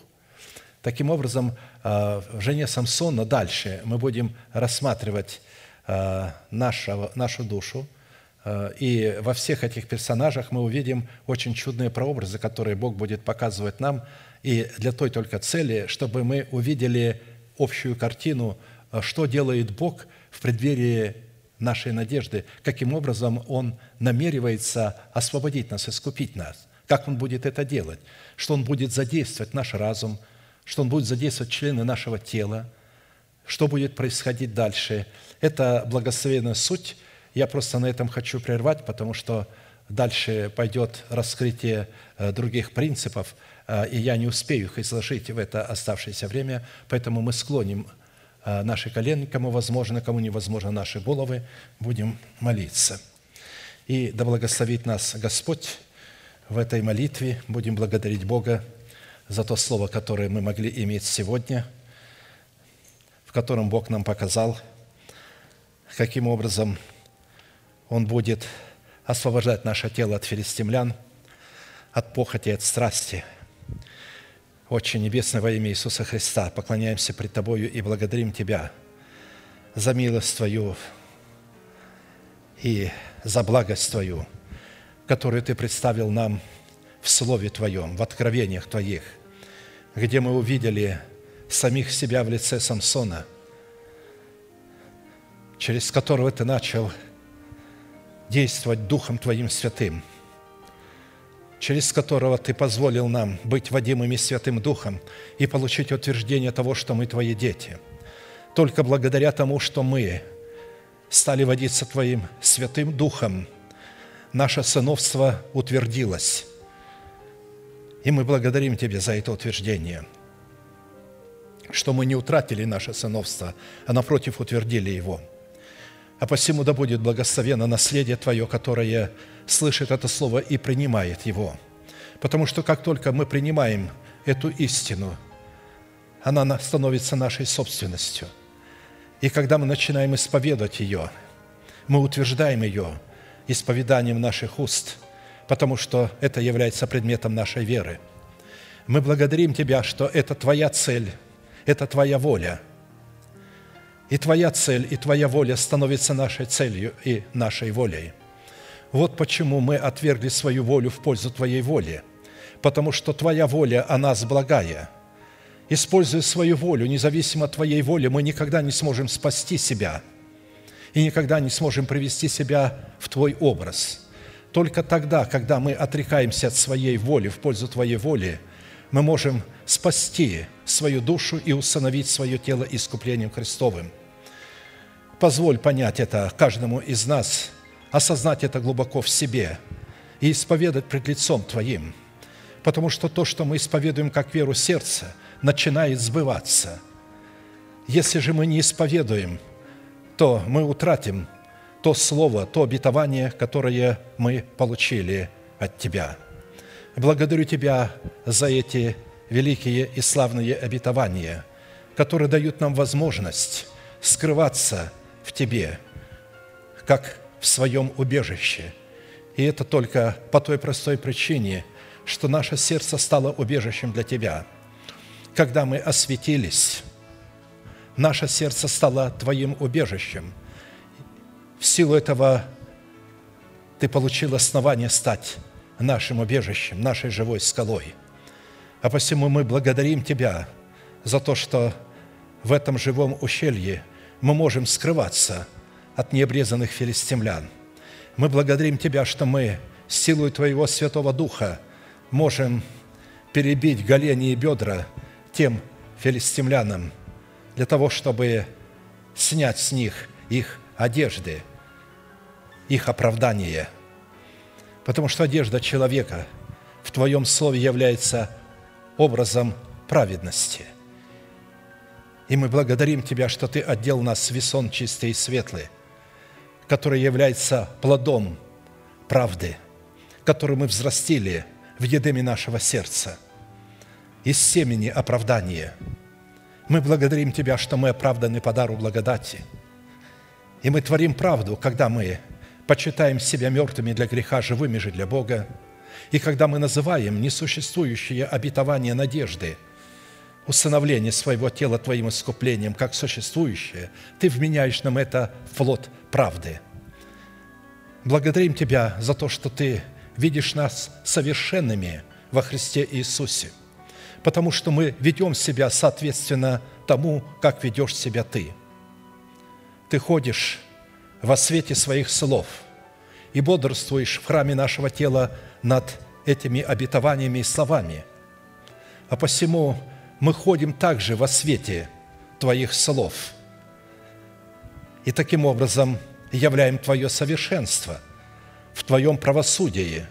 Таким образом, в жене Самсона дальше мы будем рассматривать Э, нашу, нашу душу. Э, и во всех этих персонажах мы увидим очень чудные прообразы, которые Бог будет показывать нам, и для той только цели, чтобы мы увидели общую картину, э, что делает Бог в преддверии нашей надежды, каким образом Он намеревается освободить нас, искупить нас, как Он будет это делать, что Он будет задействовать наш разум, что Он будет задействовать члены нашего тела, что будет происходить дальше – это благословенная суть. Я просто на этом хочу прервать, потому что дальше пойдет раскрытие э, других принципов, и я не успею их изложить в это оставшееся время, поэтому мы склоним э, наши колени, кому возможно, кому невозможно, наши головы, будем молиться. И да благословит нас Господь в этой молитве. Будем благодарить Бога за то слово, которое мы могли иметь сегодня, в котором Бог нам показал – каким образом Он будет освобождать наше тело от филистимлян, от похоти, от страсти. Отче Небесный, во имя Иисуса Христа, поклоняемся пред Тобою и благодарим Тебя за милость Твою и за благость Твою, которую Ты представил нам в Слове Твоем, в откровениях Твоих, где мы увидели самих себя в лице Самсона – через которого Ты начал действовать Духом Твоим Святым, через которого Ты позволил нам быть водимыми Святым Духом и получить утверждение того, что мы Твои дети. Только благодаря тому, что мы стали водиться Твоим Святым Духом, наше сыновство утвердилось. И мы благодарим Тебя за это утверждение, что мы не утратили наше сыновство, а напротив утвердили его – а посему да будет благословено наследие Твое, которое слышит это Слово и принимает его. Потому что как только мы принимаем эту истину, она становится нашей собственностью. И когда мы начинаем исповедовать ее, мы утверждаем ее исповеданием наших уст, потому что это является предметом нашей веры. Мы благодарим Тебя, что это Твоя цель, это Твоя воля – и Твоя цель, и Твоя воля становится нашей целью и нашей волей. Вот почему мы отвергли свою волю в пользу Твоей воли, потому что Твоя воля о нас благая. Используя свою волю, независимо от Твоей воли, мы никогда не сможем спасти себя и никогда не сможем привести себя в Твой образ. Только тогда, когда мы отрекаемся от своей воли в пользу Твоей воли, мы можем спасти свою душу и установить свое тело искуплением Христовым. Позволь понять это каждому из нас, осознать это глубоко в себе и исповедать пред лицом Твоим, Потому что то, что мы исповедуем как веру сердца, начинает сбываться. Если же мы не исповедуем, то мы утратим то слово, то обетование, которое мы получили от Тебя. Благодарю Тебя за эти великие и славные обетования, которые дают нам возможность скрываться в Тебе, как в своем убежище. И это только по той простой причине, что наше сердце стало убежищем для Тебя. Когда мы осветились, наше сердце стало Твоим убежищем. В силу этого Ты получил основание стать нашим убежищем, нашей живой скалой. А посему мы благодарим Тебя за то, что в этом живом ущелье мы можем скрываться от необрезанных филистимлян. Мы благодарим Тебя, что мы силой Твоего Святого Духа можем перебить голени и бедра тем филистимлянам для того, чтобы снять с них их одежды, их оправдание – Потому что одежда человека в Твоем Слове является образом праведности. И мы благодарим Тебя, что Ты отдел нас весон чистый и светлый, который является плодом правды, который мы взрастили в едеме нашего сердца, из семени оправдания. Мы благодарим Тебя, что мы оправданы по дару благодати. И мы творим правду, когда мы почитаем себя мертвыми для греха, живыми же для Бога. И когда мы называем несуществующее обетование надежды, усыновление своего тела Твоим искуплением, как существующее, Ты вменяешь нам это в плод правды. Благодарим Тебя за то, что Ты видишь нас совершенными во Христе Иисусе, потому что мы ведем себя соответственно тому, как ведешь себя Ты. Ты ходишь во свете своих слов и бодрствуешь в храме нашего тела над этими обетованиями и словами. А посему мы ходим также во свете Твоих слов и таким образом являем Твое совершенство в Твоем правосудии,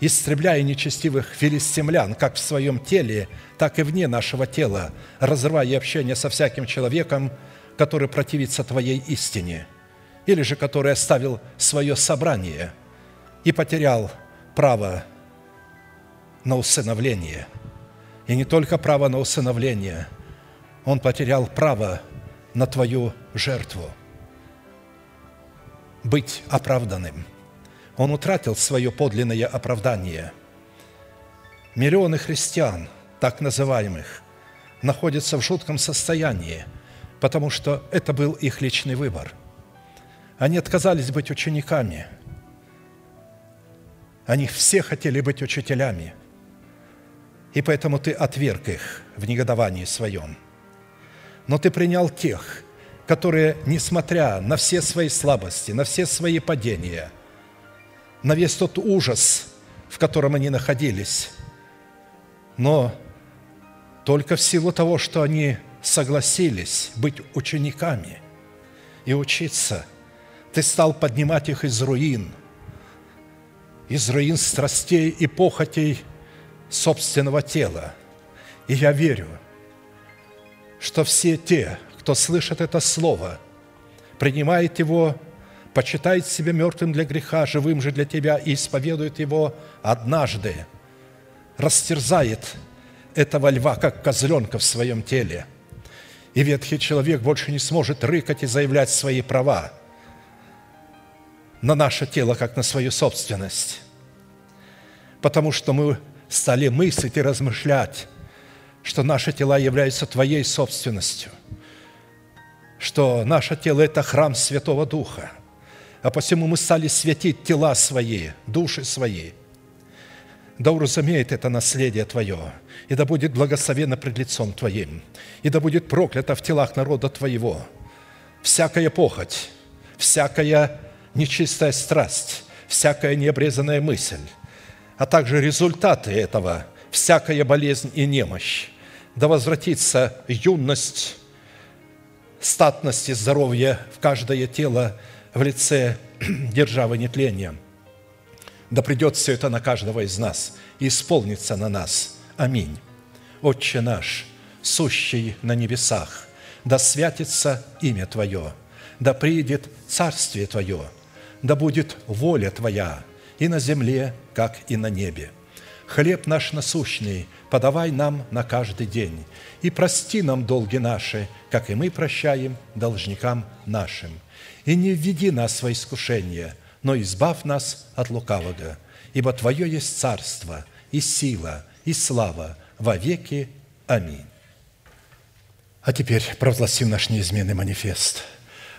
истребляя нечестивых филистимлян как в своем теле, так и вне нашего тела, разрывая общение со всяким человеком, который противится Твоей истине – или же который оставил свое собрание и потерял право на усыновление. И не только право на усыновление, он потерял право на твою жертву, быть оправданным. Он утратил свое подлинное оправдание. Миллионы христиан, так называемых, находятся в жутком состоянии, потому что это был их личный выбор – они отказались быть учениками. Они все хотели быть учителями. И поэтому ты отверг их в негодовании своем. Но ты принял тех, которые, несмотря на все свои слабости, на все свои падения, на весь тот ужас, в котором они находились, но только в силу того, что они согласились быть учениками и учиться – ты стал поднимать их из руин, из руин страстей и похотей собственного тела. И я верю, что все те, кто слышит это слово, принимает его, почитает себя мертвым для греха, живым же для тебя и исповедует его однажды, растерзает этого льва, как козленка в своем теле. И ветхий человек больше не сможет рыкать и заявлять свои права – на наше тело, как на свою собственность. Потому что мы стали мыслить и размышлять, что наши тела являются Твоей собственностью, что наше тело – это храм Святого Духа, а посему мы стали святить тела свои, души свои. Да уразумеет это наследие Твое, и да будет благословенно пред лицом Твоим, и да будет проклято в телах народа Твоего всякая похоть, всякая нечистая страсть, всякая необрезанная мысль, а также результаты этого, всякая болезнь и немощь. Да возвратится юность, статность и здоровье в каждое тело в лице державы нетления. Да придет все это на каждого из нас и исполнится на нас. Аминь. Отче наш, сущий на небесах, да святится имя Твое, да приидет Царствие Твое, да будет воля Твоя и на земле, как и на небе. Хлеб наш насущный подавай нам на каждый день, и прости нам долги наши, как и мы прощаем должникам нашим. И не введи нас во искушение, но избавь нас от лукавого, ибо Твое есть царство, и сила, и слава во веки. Аминь. А теперь провозгласим наш неизменный манифест –